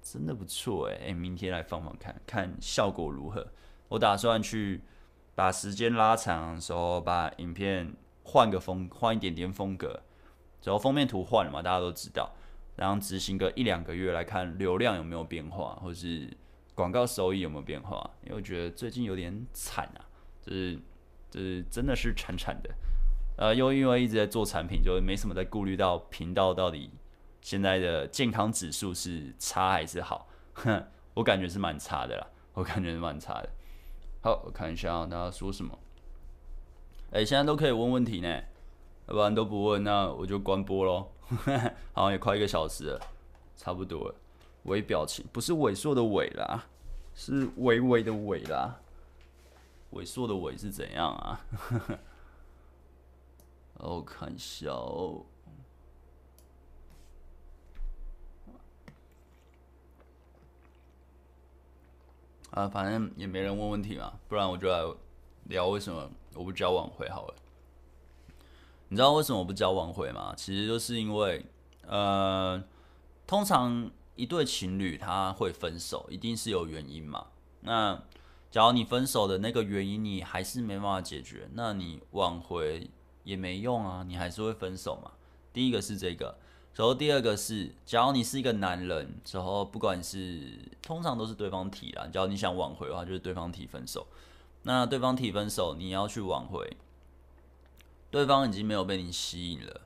真的不错哎，哎，明天来放放看看效果如何。我打算去把时间拉长的时候，把影片换个风，换一点点风格。然后封面图换了嘛，大家都知道。然后执行个一两个月来看流量有没有变化，或是广告收益有没有变化。因为我觉得最近有点惨啊，就是就是真的是惨惨的。呃，又因为一直在做产品，就没什么在顾虑到频道到底。现在的健康指数是差还是好？哼，我感觉是蛮差的啦，我感觉是蛮差的。好，我看一下，大家说什么？哎、现在都可以问问题呢，要不然都不问，那我就关播喽。好像也快一个小时了，差不多了。微表情不是萎缩的萎啦，是微微的微啦。萎缩的萎是怎样啊？我看一下哦。啊，反正也没人问问题嘛，不然我就来聊为什么我不交往会好了。你知道为什么我不交往会吗？其实就是因为，呃，通常一对情侣他会分手，一定是有原因嘛。那假如你分手的那个原因你还是没办法解决，那你挽回也没用啊，你还是会分手嘛。第一个是这个。然后第二个是，假如你是一个男人，之后不管是通常都是对方提啦，假如你想挽回的话，就是对方提分手。那对方提分手，你要去挽回，对方已经没有被你吸引了，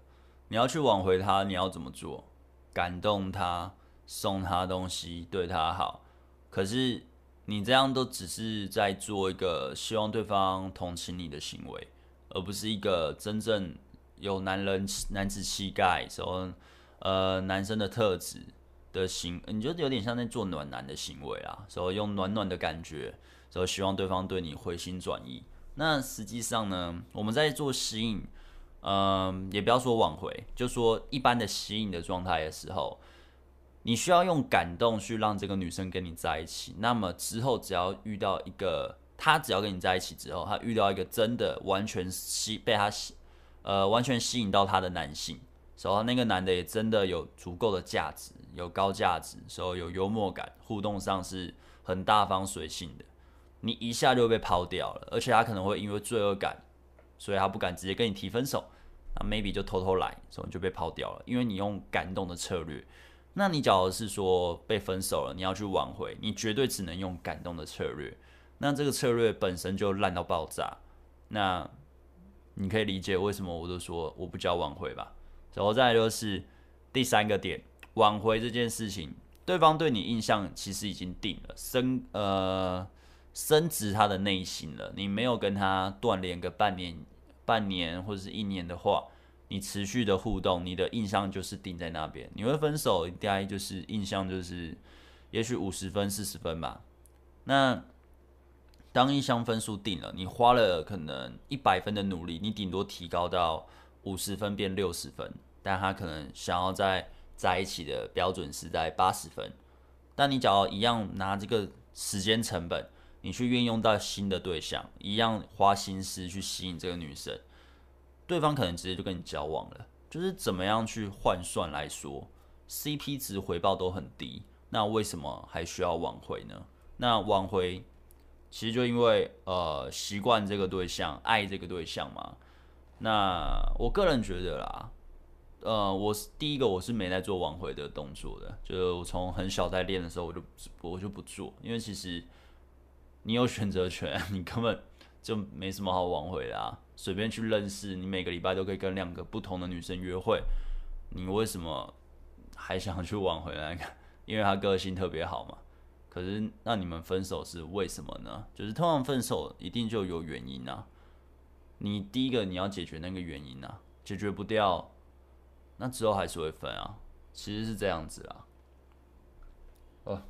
你要去挽回他，你要怎么做？感动他，送他东西，对他好。可是你这样都只是在做一个希望对方同情你的行为，而不是一个真正有男人男子气概时候。呃，男生的特质的行，你就有点像在做暖男的行为啊，所以用暖暖的感觉，所以希望对方对你回心转意。那实际上呢，我们在做吸引，嗯、也不要说挽回，就说一般的吸引的状态的时候，你需要用感动去让这个女生跟你在一起。那么之后只要遇到一个，她只要跟你在一起之后，她遇到一个真的完全吸被她吸，呃，完全吸引到她的男性。然后那个男的也真的有足够的价值，有高价值，时候有幽默感，互动上是很大方随性的，你一下就被抛掉了，而且他可能会因为罪恶感，所以他不敢直接跟你提分手，那 maybe 就偷偷来，所以就被抛掉了，因为你用感动的策略。那你假如是说被分手了，你要去挽回，你绝对只能用感动的策略。那这个策略本身就烂到爆炸。那你可以理解为什么我都说我不叫挽回吧。然后再就是第三个点，挽回这件事情，对方对你印象其实已经定了，升呃升值他的内心了。你没有跟他断联个半年、半年或者是一年的话。你持续的互动，你的印象就是定在那边。你会分手，应该就是印象就是，也许五十分、四十分吧。那当印象分数定了，你花了可能一百分的努力，你顶多提高到五十分变六十分，但他可能想要在在一起的标准是在八十分。但你只要一样拿这个时间成本，你去运用到新的对象，一样花心思去吸引这个女生。对方可能直接就跟你交往了，就是怎么样去换算来说，CP 值回报都很低，那为什么还需要挽回呢？那挽回其实就因为呃习惯这个对象，爱这个对象嘛。那我个人觉得啦，呃，我是第一个我是没在做挽回的动作的，就是我从很小在练的时候我就我就不做，因为其实你有选择权，你根本就没什么好挽回的啊。随便去认识，你每个礼拜都可以跟两个不同的女生约会，你为什么还想去挽回来？因为他个性特别好嘛。可是那你们分手是为什么呢？就是通常分手一定就有原因啊。你第一个你要解决那个原因啊，解决不掉，那之后还是会分啊。其实是这样子啊。哦，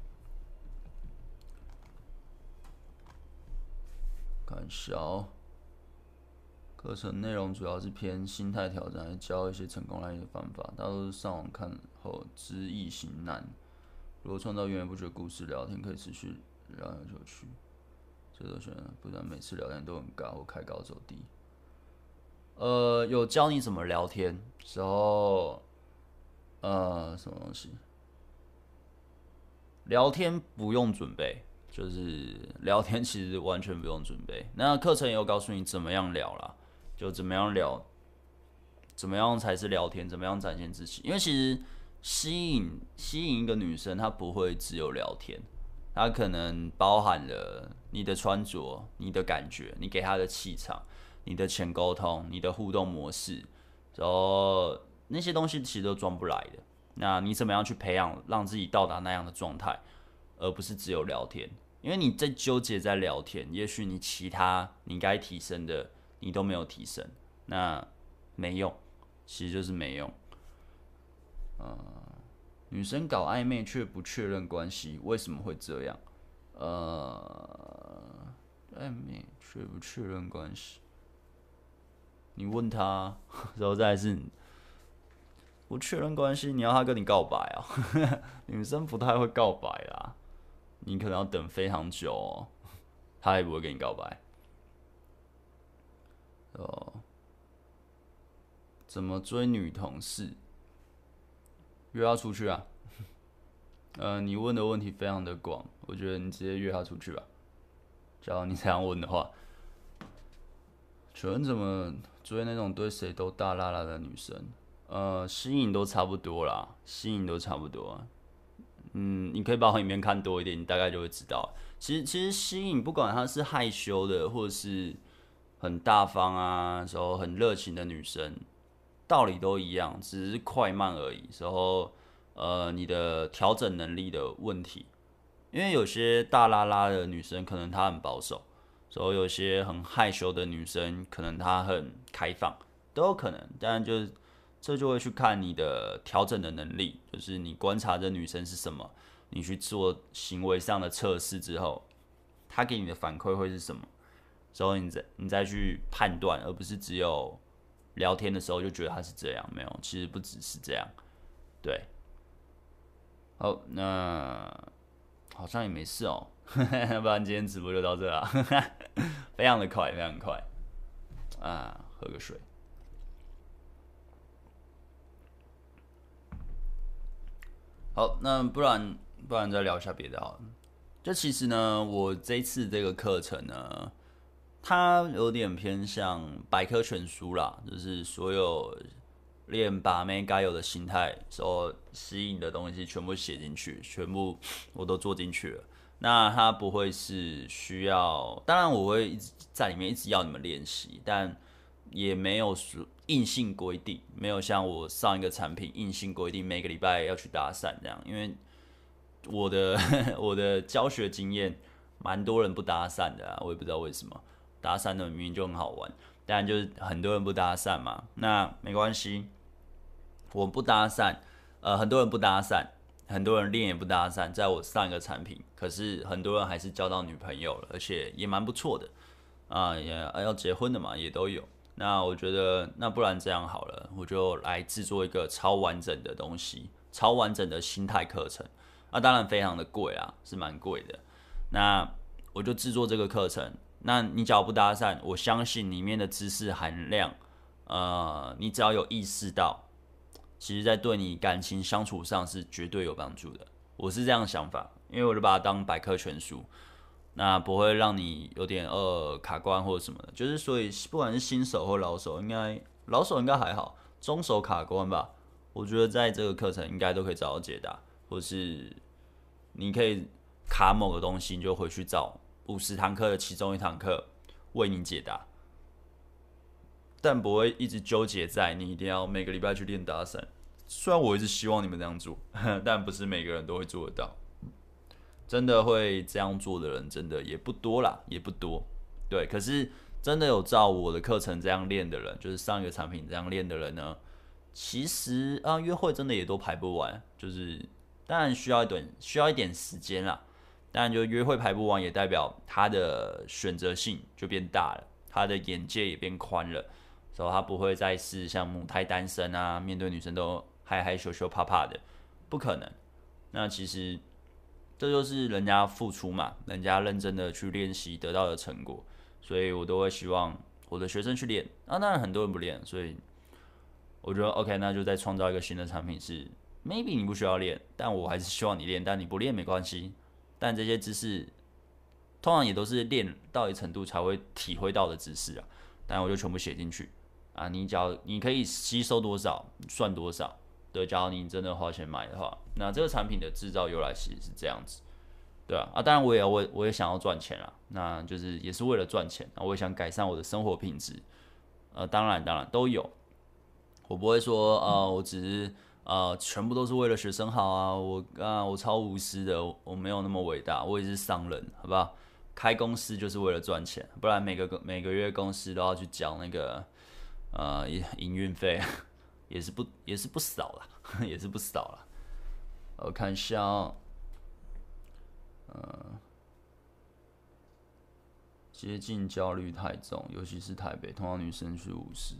看笑。课程内容主要是偏心态调整，来教一些成功来的方法。大多是上网看后知易行难。如果创造源源不绝故事，聊天可以持续聊下去。这都选，不然每次聊天都很尬或开高走低。呃，有教你怎么聊天时候，呃，什么东西？聊天不用准备，就是聊天其实完全不用准备。那课程也有告诉你怎么样聊啦。就怎么样聊，怎么样才是聊天？怎么样展现自己？因为其实吸引吸引一个女生，她不会只有聊天，她可能包含了你的穿着、你的感觉、你给她的气场、你的浅沟通、你的互动模式，然后那些东西其实都装不来的。那你怎么样去培养，让自己到达那样的状态，而不是只有聊天？因为你在纠结在聊天，也许你其他你该提升的。你都没有提升，那没用，其实就是没用。呃，女生搞暧昧却不确认关系，为什么会这样？呃，暧昧却不确认关系，你问他，然后再是不确认关系，你要他跟你告白啊？女生不太会告白啦，你可能要等非常久哦，他也不会跟你告白。哦，怎么追女同事？约她出去啊？呃，你问的问题非常的广，我觉得你直接约她出去吧。假如你这样问的话，请问怎么追那种对谁都大剌剌的女生？呃，吸引都差不多啦，吸引都差不多。嗯，你可以把我影片看多一点，你大概就会知道。其实，其实吸引不管她是害羞的，或者是。很大方啊，时候很热情的女生，道理都一样，只是快慢而已。时候，呃，你的调整能力的问题，因为有些大拉拉的女生可能她很保守，时候有些很害羞的女生可能她很开放，都有可能。但就是这就会去看你的调整的能力，就是你观察这女生是什么，你去做行为上的测试之后，她给你的反馈会是什么？之后你再你再去判断，而不是只有聊天的时候就觉得他是这样，没有，其实不只是这样，对。好，那好像也没事哦，不然今天直播就到这了，非常的快，非常快。啊，喝个水。好，那不然不然再聊一下别的好了。就其实呢，我这次这个课程呢。它有点偏向百科全书啦，就是所有练把妹该有的心态所吸引的东西全部写进去，全部我都做进去了。那它不会是需要，当然我会一直在里面一直要你们练习，但也没有说硬性规定，没有像我上一个产品硬性规定每个礼拜要去搭讪这样，因为我的 我的教学经验，蛮多人不搭讪的啊，我也不知道为什么。搭讪的明明就很好玩，但就是很多人不搭讪嘛。那没关系，我不搭讪，呃，很多人不搭讪，很多人练也不搭讪。在我上一个产品，可是很多人还是交到女朋友了，而且也蛮不错的啊，也要结婚的嘛，也都有。那我觉得，那不然这样好了，我就来制作一个超完整的东西，超完整的心态课程。那当然非常的贵啊，是蛮贵的。那我就制作这个课程。那你只要不搭讪，我相信里面的知识含量，呃，你只要有意识到，其实在对你感情相处上是绝对有帮助的。我是这样想法，因为我就把它当百科全书，那不会让你有点呃卡关或者什么的。就是所以不管是新手或老手，应该老手应该还好，中手卡关吧。我觉得在这个课程应该都可以找到解答，或是你可以卡某个东西，你就回去找。五十堂课的其中一堂课为你解答，但不会一直纠结在你一定要每个礼拜去练搭讪。虽然我一直希望你们这样做，但不是每个人都会做得到。真的会这样做的人，真的也不多啦，也不多。对，可是真的有照我的课程这样练的人，就是上一个产品这样练的人呢，其实啊，约会真的也都排不完，就是当然需要一点需要一点时间啦。当然，就约会排不完，也代表他的选择性就变大了，他的眼界也变宽了，所以他不会再是像母胎单身啊，面对女生都害害羞羞怕怕的，不可能。那其实这就是人家付出嘛，人家认真的去练习得到的成果，所以我都会希望我的学生去练。啊，当然很多人不练，所以我觉得 OK，那就再创造一个新的产品是，maybe 你不需要练，但我还是希望你练，但你不练没关系。但这些知识，通常也都是练到一程度才会体会到的知识啊。但我就全部写进去啊。你只要你可以吸收多少，算多少。对，假如你真的花钱买的话，那这个产品的制造由来其实是这样子，对啊。啊，当然我也我我也想要赚钱啊，那就是也是为了赚钱。我也想改善我的生活品质。呃，当然当然都有。我不会说呃，我只是。呃，全部都是为了学生好啊！我啊，我超无私的，我没有那么伟大，我也是商人，好不好？开公司就是为了赚钱，不然每个每个月公司都要去缴那个呃营运费，也是不也是不少了，也是不少了。我看一下哦，接近焦虑太重，尤其是台北，通常女生是无私。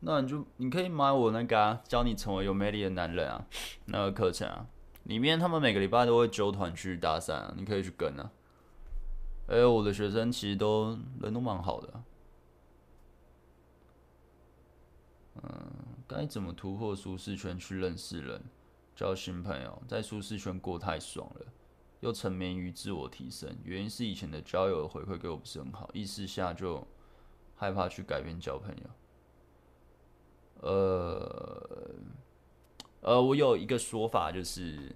那你就你可以买我那个啊，教你成为有魅力的男人啊，那个课程啊，里面他们每个礼拜都会揪团去搭讪啊，你可以去跟啊。哎、欸，我的学生其实都人都蛮好的。嗯，该怎么突破舒适圈去认识人、交新朋友？在舒适圈过太爽了，又沉迷于自我提升，原因是以前的交友回馈给我不是很好，意识下就害怕去改变交朋友。呃，呃，我有一个说法，就是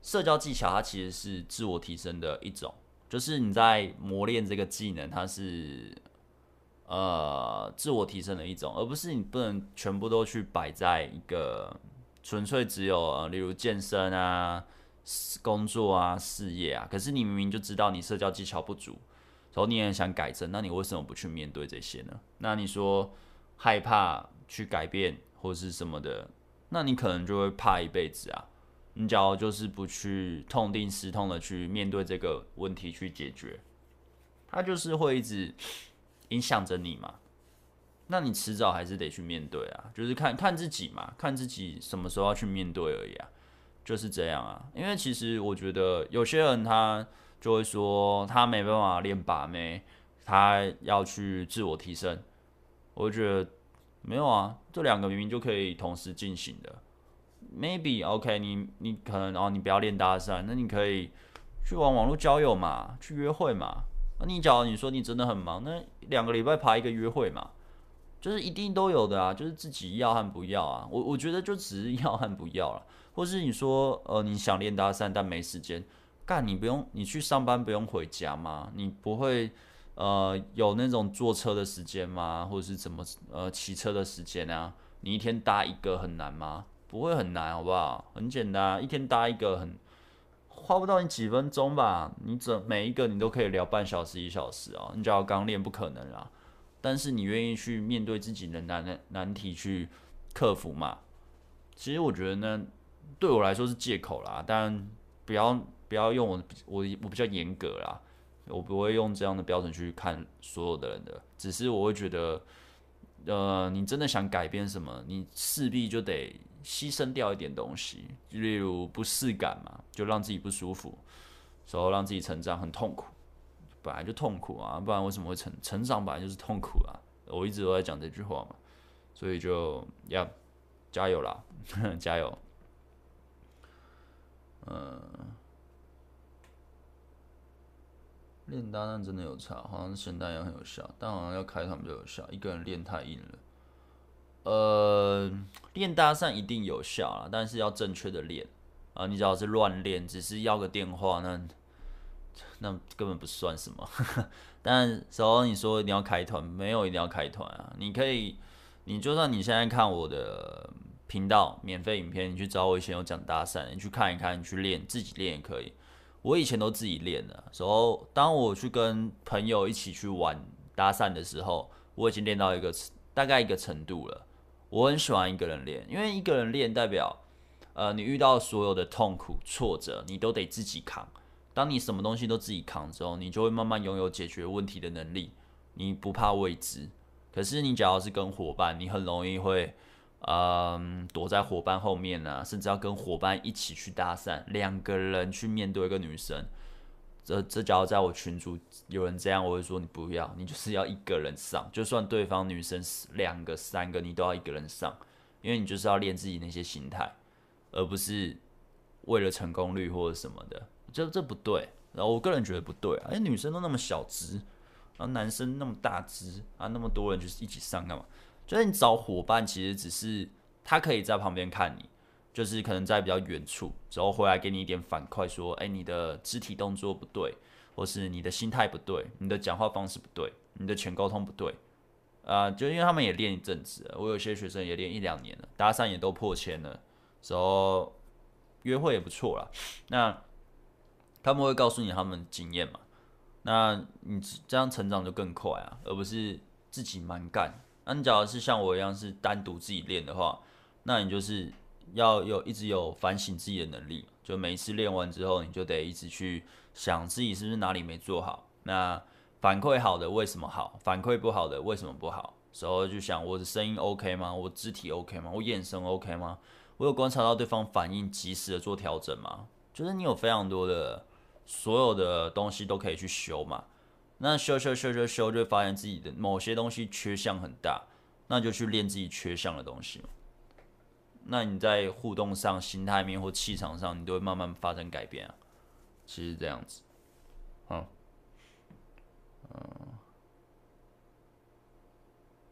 社交技巧它其实是自我提升的一种，就是你在磨练这个技能，它是呃自我提升的一种，而不是你不能全部都去摆在一个纯粹只有呃，例如健身啊、工作啊、事业啊，可是你明明就知道你社交技巧不足，然后你也想改正，那你为什么不去面对这些呢？那你说害怕？去改变或是什么的，那你可能就会怕一辈子啊！你只要就是不去痛定思痛的去面对这个问题去解决，它就是会一直影响着你嘛。那你迟早还是得去面对啊，就是看看自己嘛，看自己什么时候要去面对而已啊，就是这样啊。因为其实我觉得有些人他就会说他没办法练把妹，他要去自我提升，我觉得。没有啊，这两个明明就可以同时进行的。Maybe OK，你你可能哦，你不要练搭讪，那你可以去玩网络交友嘛，去约会嘛。那你假如你说你真的很忙，那两个礼拜排一个约会嘛，就是一定都有的啊，就是自己要和不要啊。我我觉得就只是要和不要了，或是你说呃你想练搭讪但没时间，干你不用你去上班不用回家吗？你不会呃有那种坐车的时间吗？或者是怎么呃骑车的时间啊？你一天搭一个很难吗？不会很难，好不好？很简单，一天搭一个很。花不到你几分钟吧，你整每一个你都可以聊半小时一小时啊、你只要刚练不可能啊，但是你愿意去面对自己的难难题去克服嘛？其实我觉得呢，对我来说是借口啦，但不要不要用我我我比较严格啦，我不会用这样的标准去看所有的人的，只是我会觉得，呃，你真的想改变什么，你势必就得。牺牲掉一点东西，例如不适感嘛，就让自己不舒服，然后让自己成长很痛苦，本来就痛苦啊，不然为什么会成成长？本来就是痛苦啊，我一直都在讲这句话嘛，所以就要加油啦，加油。嗯，练搭讪真的有差，好像是咸蛋也很有效，但好像要开团比较有效，一个人练太硬了。呃，练搭讪一定有效啊，但是要正确的练啊。你只要是乱练，只是要个电话，那那根本不算什么。但时候你说你要开团，没有一定要开团啊。你可以，你就算你现在看我的频道免费影片，你去找我以前有讲搭讪，你去看一看，你去练，自己练也可以。我以前都自己练的，时候当我去跟朋友一起去玩搭讪的时候，我已经练到一个大概一个程度了。我很喜欢一个人练，因为一个人练代表，呃，你遇到所有的痛苦、挫折，你都得自己扛。当你什么东西都自己扛之后，你就会慢慢拥有解决问题的能力，你不怕未知。可是你假如是跟伙伴，你很容易会，嗯、躲在伙伴后面啊，甚至要跟伙伴一起去搭讪，两个人去面对一个女生。这这假如在我群组有人这样，我会说你不要，你就是要一个人上，就算对方女生两个三个，你都要一个人上，因为你就是要练自己那些心态，而不是为了成功率或者什么的，这这不对。然后我个人觉得不对啊，因为女生都那么小只，然后男生那么大只啊，那么多人就是一起上干嘛？就是你找伙伴，其实只是他可以在旁边看你。就是可能在比较远处，之后回来给你一点反馈，说，哎，你的肢体动作不对，或是你的心态不对，你的讲话方式不对，你的全沟通不对，啊、就因为他们也练一阵子，我有些学生也练一两年了，搭讪也都破千了，之后约会也不错了，那他们会告诉你他们经验嘛，那你这样成长就更快啊，而不是自己蛮干。那你假如是像我一样是单独自己练的话，那你就是。要有一直有反省自己的能力，就每一次练完之后，你就得一直去想自己是不是哪里没做好。那反馈好的为什么好？反馈不好的为什么不好？时候就想我的声音 OK 吗？我肢体 OK 吗？我眼神 OK 吗？我有观察到对方反应，及时的做调整吗？就是你有非常多的所有的东西都可以去修嘛。那修修修修修，就会发现自己的某些东西缺项很大，那就去练自己缺项的东西嘛。那你在互动上、心态面或气场上，你都会慢慢发生改变啊。其实这样子，嗯，嗯，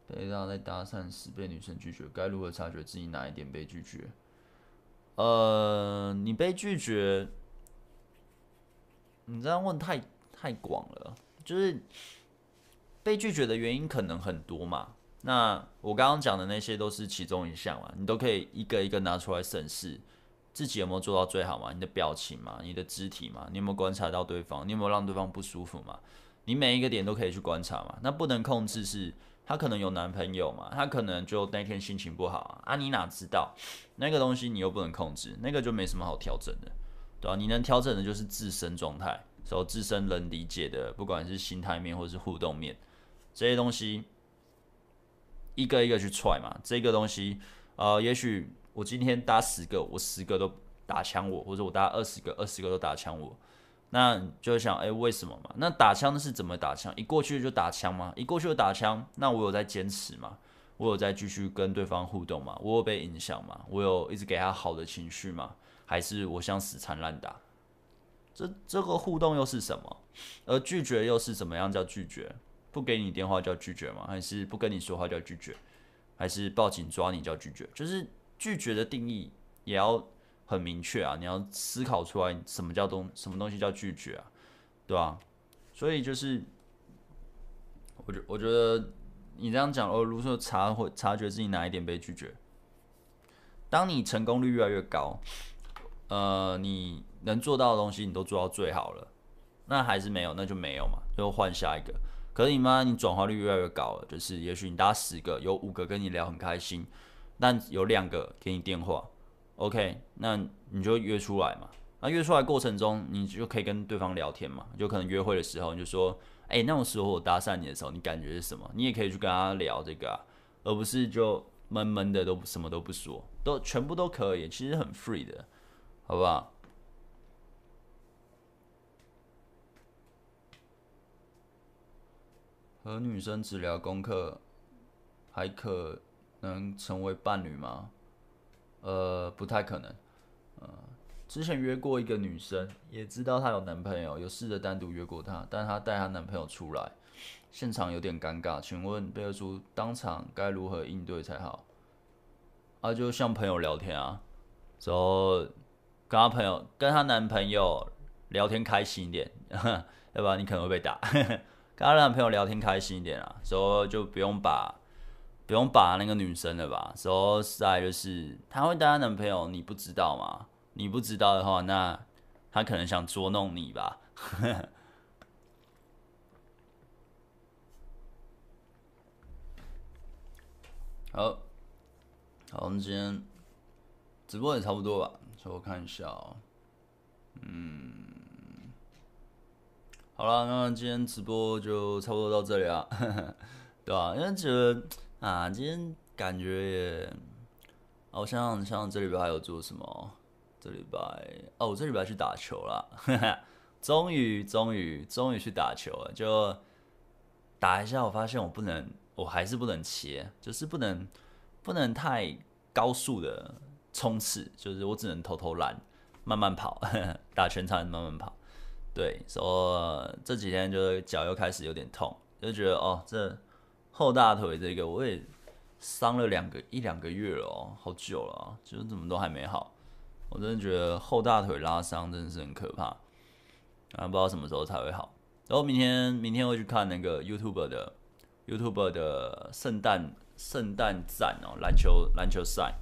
被他在搭讪时被女生拒绝，该如何察觉自己哪一点被拒绝？呃，你被拒绝，你这样问太太广了，就是被拒绝的原因可能很多嘛。那我刚刚讲的那些都是其中一项嘛，你都可以一个一个拿出来审视，自己有没有做到最好嘛？你的表情嘛，你的肢体嘛，你有没有观察到对方？你有没有让对方不舒服嘛？你每一个点都可以去观察嘛。那不能控制是，他可能有男朋友嘛，他可能就那天心情不好啊，啊你哪知道？那个东西你又不能控制，那个就没什么好调整的，对吧？你能调整的就是自身状态，所自身能理解的，不管是心态面或是互动面这些东西。一个一个去踹嘛，这个东西，呃，也许我今天搭十个，我十个都打枪我，或者我搭二十个，二十个都打枪我，那就想，哎，为什么嘛？那打枪是怎么打枪？一过去就打枪吗？一过去就打枪？那我有在坚持吗？我有在继续跟对方互动吗？我有被影响吗？我有一直给他好的情绪吗？还是我想死缠烂打？这这个互动又是什么？而拒绝又是怎么样叫拒绝？不给你电话叫拒绝吗？还是不跟你说话叫拒绝？还是报警抓你叫拒绝？就是拒绝的定义也要很明确啊！你要思考出来什么叫东什么东西叫拒绝啊？对吧？所以就是，我觉我觉得你这样讲哦，如果说察或察觉自己哪一点被拒绝，当你成功率越来越高，呃，你能做到的东西你都做到最好了，那还是没有，那就没有嘛，就换下一个。可是你妈，你转化率越来越高了，就是也许你打十个，有五个跟你聊很开心，但有两个给你电话，OK，那你就约出来嘛。那约出来过程中，你就可以跟对方聊天嘛。就可能约会的时候，你就说，哎、那种时候我搭讪你的时候，你感觉是什么？你也可以去跟他聊这个啊，而不是就闷闷的都什么都不说，都全部都可以，其实很 free 的，好不好？和女生只聊功课，还可能成为伴侣吗？呃，不太可能。呃，之前约过一个女生，也知道她有男朋友，有试着单独约过她，但她带她男朋友出来，现场有点尴尬。请问贝尔叔，当场该如何应对才好？啊，就像朋友聊天啊，然后跟她朋友、跟她男朋友聊天开心一点，要不然你可能会被打。跟她男朋友聊天开心一点啊，所以就不用把不用把那个女生了吧。所以实在就是她会带她男朋友，你不知道吗？你不知道的话，那她可能想捉弄你吧。好，好，我们今天直播也差不多吧，所以我看一下哦，嗯。好了，那今天直播就差不多到这里啊，对吧？因为觉得啊，今天感觉也……哦，像像这礼拜还有做什么？这礼拜哦，我这礼拜去打球了，终于终于终于去打球了，就打一下，我发现我不能，我还是不能切，就是不能不能太高速的冲刺，就是我只能偷偷懒，慢慢跑，打全场慢慢跑。对，说这几天就是脚又开始有点痛，就觉得哦，这后大腿这个我也伤了两个一两个月了哦，好久了啊，就是怎么都还没好。我真的觉得后大腿拉伤真的是很可怕，啊，不知道什么时候才会好。然后明天明天会去看那个 YouTube 的 YouTube 的圣诞圣诞战哦，篮球篮球赛，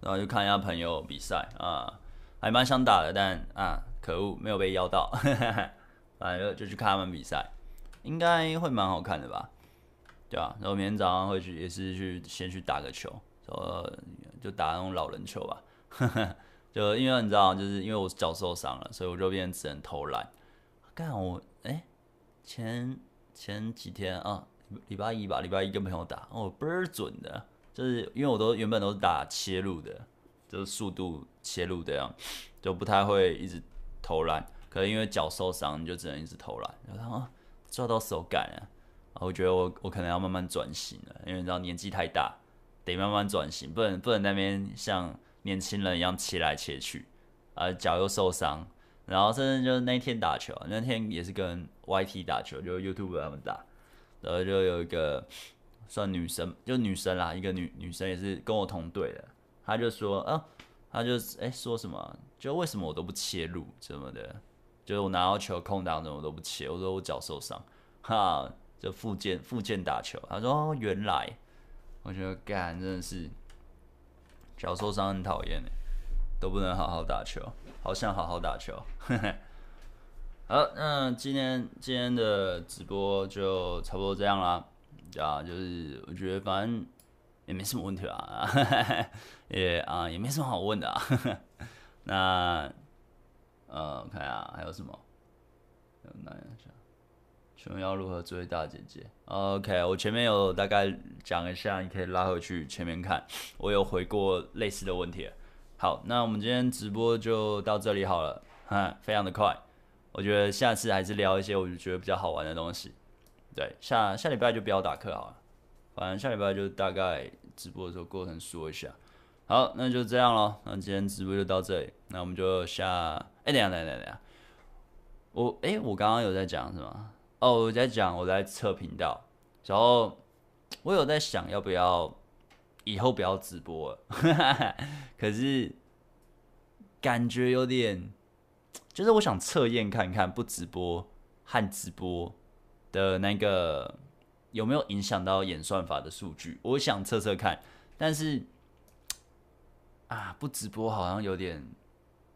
然后就看一下朋友比赛啊，还蛮想打的，但啊。可恶，没有被邀到，反正就去看他们比赛，应该会蛮好看的吧？对啊，然后明天早上会去，也是去先去打个球，说就打那种老人球吧。就因为你知道，就是因为我脚受伤了，所以我就变只能投篮。干我哎、前前几天啊，礼拜一吧，礼拜一跟朋友打，哦倍儿准的，就是因为我都原本都是打切入的，就是速度切入这样，就不太会一直。投篮，可能因为脚受伤，你就只能一直投篮。然后抓到手感啊，我觉得我我可能要慢慢转型了，因为你知道年纪太大，得慢慢转型，不能不能那边像年轻人一样切来切去，啊脚又受伤。然后甚至就是那天打球，那天也是跟 YT 打球，就 YouTube 他们打，然后就有一个算女生，就女生啦，一个女女生也是跟我同队的，她就说啊。她就哎、说什么？就为什么我都不切入什么的？就是我拿到球空档，怎么我都不切？我说我脚受伤，哈，就复健复健打球。他说哦，原来，我觉得干真的是脚受伤很讨厌，都不能好好打球，好想好好打球。好，那今天今天的直播就差不多这样啦。啊，就是我觉得反正。也没什么问题 啊，也啊也没什么好问的啊。那呃，我看下还有什么？那一下，请问要如何追大姐姐？OK，我前面有大概讲一下，你可以拉回去前面看，我有回过类似的问题。好，那我们今天直播就到这里好了，哈，非常的快。我觉得下次还是聊一些我觉得比较好玩的东西。对，下下礼拜就不要打课好了。反正下礼拜就大概直播的时候过程说一下，好，那就这样咯。那今天直播就到这里，那我们就下，哎、等下等下等下，我哎、我刚刚有在讲什么？哦，我在讲我在测频道，然后我有在想要不要以后不要直播了，可是感觉有点，就是我想测验看看不直播和直播的那个有没有影响到演算法的数据，我想测测看，但是啊，不直播好像有点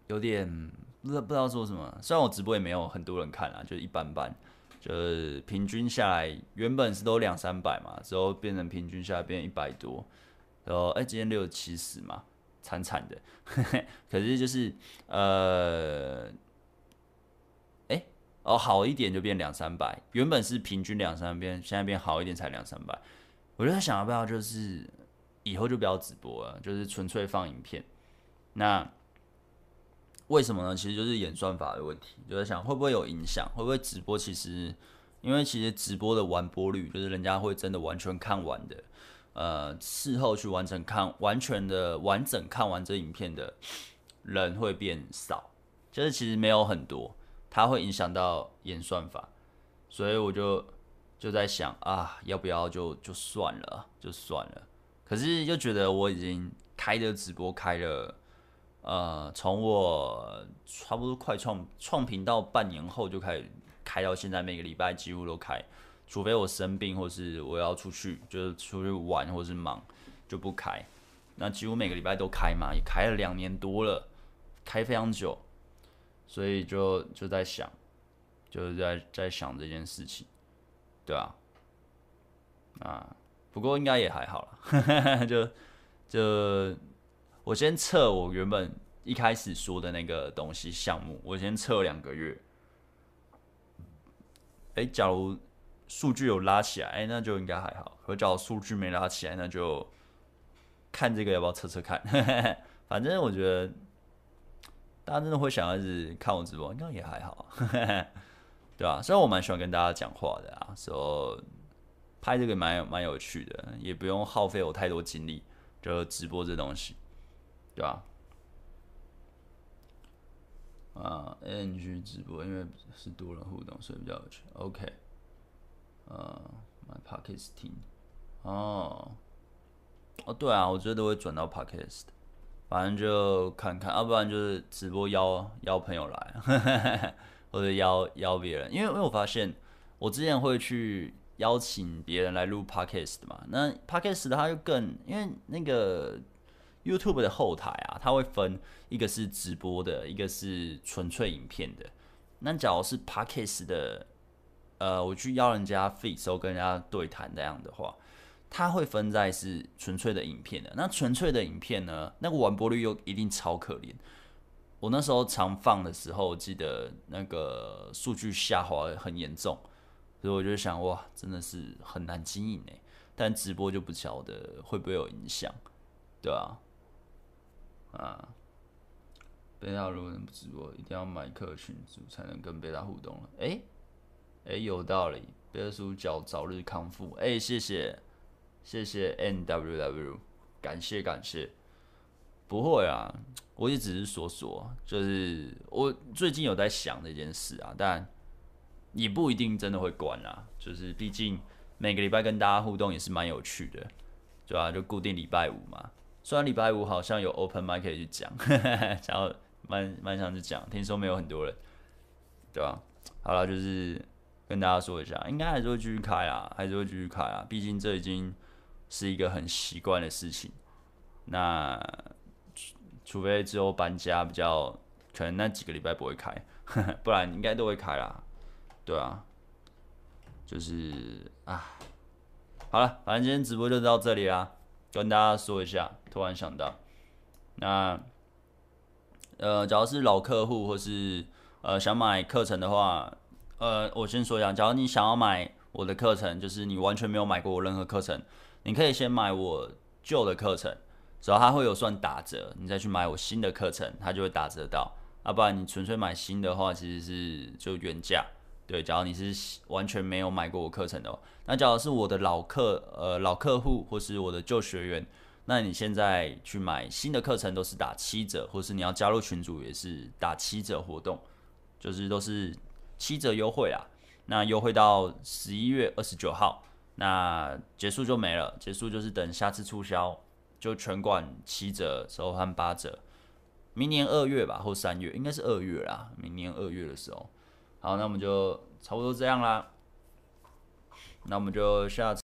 有点不知道不知道说什么，虽然我直播也没有很多人看啊，就一般般。就是平均下来，原本是都两三百嘛，之后变成平均下来变一百多，然后哎，今天六七十嘛，惨惨的。可是就是呃，哦，好一点就变两三百，原本是平均两三变，现在变好一点才两三百。我就在想要不要就是以后就不要直播了，就是纯粹放影片。那。为什么呢？其实就是演算法的问题，就在想会不会有影响，会不会直播？其实，因为其实直播的完播率，就是人家会真的完全看完的，呃，事后去完成看完全的完整看完这影片的人会变少，就是其实没有很多，它会影响到演算法，所以我就就在想啊，要不要就就算了，就算了。可是又觉得我已经开的直播开了。呃，从我差不多快创创频道半年后就开始开到现在，每个礼拜几乎都开，除非我生病或是我要出去，就是出去玩或是忙就不开。那几乎每个礼拜都开嘛，也开了两年多了，开非常久，所以就就在想，就是在在想这件事情，对啊，啊，不过应该也还好啦，就就。我先测我原本一开始说的那个东西项目，我先测两个月。哎，假如数据有拉起来，哎，那就应该还好。可假如数据没拉起来，那就看这个要不要测测看。反正我觉得大家真的会想要是看我直播，应该也还好，对吧？虽然我蛮喜欢跟大家讲话的啊，所以拍这个蛮有蛮有趣的，也不用耗费我太多精力，就直播这东西。对吧？啊，NG 直播，因为是多人互动，所以比较有趣。OK，呃，My Podcast 听，哦，哦，对啊，我觉得都会转到 Podcast，反正就看看，要、不然就是直播邀邀朋友来，或者邀邀别人，因为因为我发现我之前会去邀请别人来录 Podcast 嘛，那 Podcast 它就更因为那个。YouTube 的后台啊，它会分一个是直播的，一个是纯粹影片的。那假如是 Podcast 的，呃，我去邀人家 feed 时候跟人家对谈那样的话，它会分在是纯粹的影片的。那纯粹的影片呢，那个完播率又一定超可怜。我那时候常放的时候，记得那个数据下滑很严重，所以我就想，哇，真的是很难经营哎。但直播就不晓得会不会有影响，对啊。啊，贝塔如果能直播，一定要买客群组才能跟贝塔互动了。哎、欸，哎、有道理。贝塔叔脚早日康复。哎、谢谢，谢谢 N W W，感谢感谢。不会啊，我也只是说说，就是我最近有在想这件事啊，但也不一定真的会关啊。就是毕竟每个礼拜跟大家互动也是蛮有趣的，对吧、啊？就固定礼拜五嘛。虽然礼拜五好像有 open mic 可以去讲，然后蛮蛮想去讲，听说没有很多人，对吧？好了，就是跟大家说一下，应该还是会继续开啊，还是会继续开啊，毕竟这已经是一个很习惯的事情。那除非之后搬家比较，可能那几个礼拜不会开，不然应该都会开啦，对啊，就是啊，好了，反正今天直播就到这里啦。跟大家说一下，突然想到，那呃，假如是老客户或是呃想买课程的话，呃，我先说一下，假如你想要买我的课程，就是你完全没有买过我任何课程，你可以先买我旧的课程，只要它会有算打折，你再去买我新的课程，它就会打折到。要不然你纯粹买新的话，其实是就原价。对，假如你是完全没有买过我课程的，那假如是我的老客呃老客户或是我的旧学员，那你现在去买新的课程都是打七折，或是你要加入群组也是打七折活动，就是都是七折优惠啦。那优惠到十一月二十九号，那结束就没了，结束就是等下次促销，就全馆七折，时候和八折。明年二月吧，或三月，应该是二月啦。明年二月的时候，好，那我们就差不多这样啦。那我们就下次。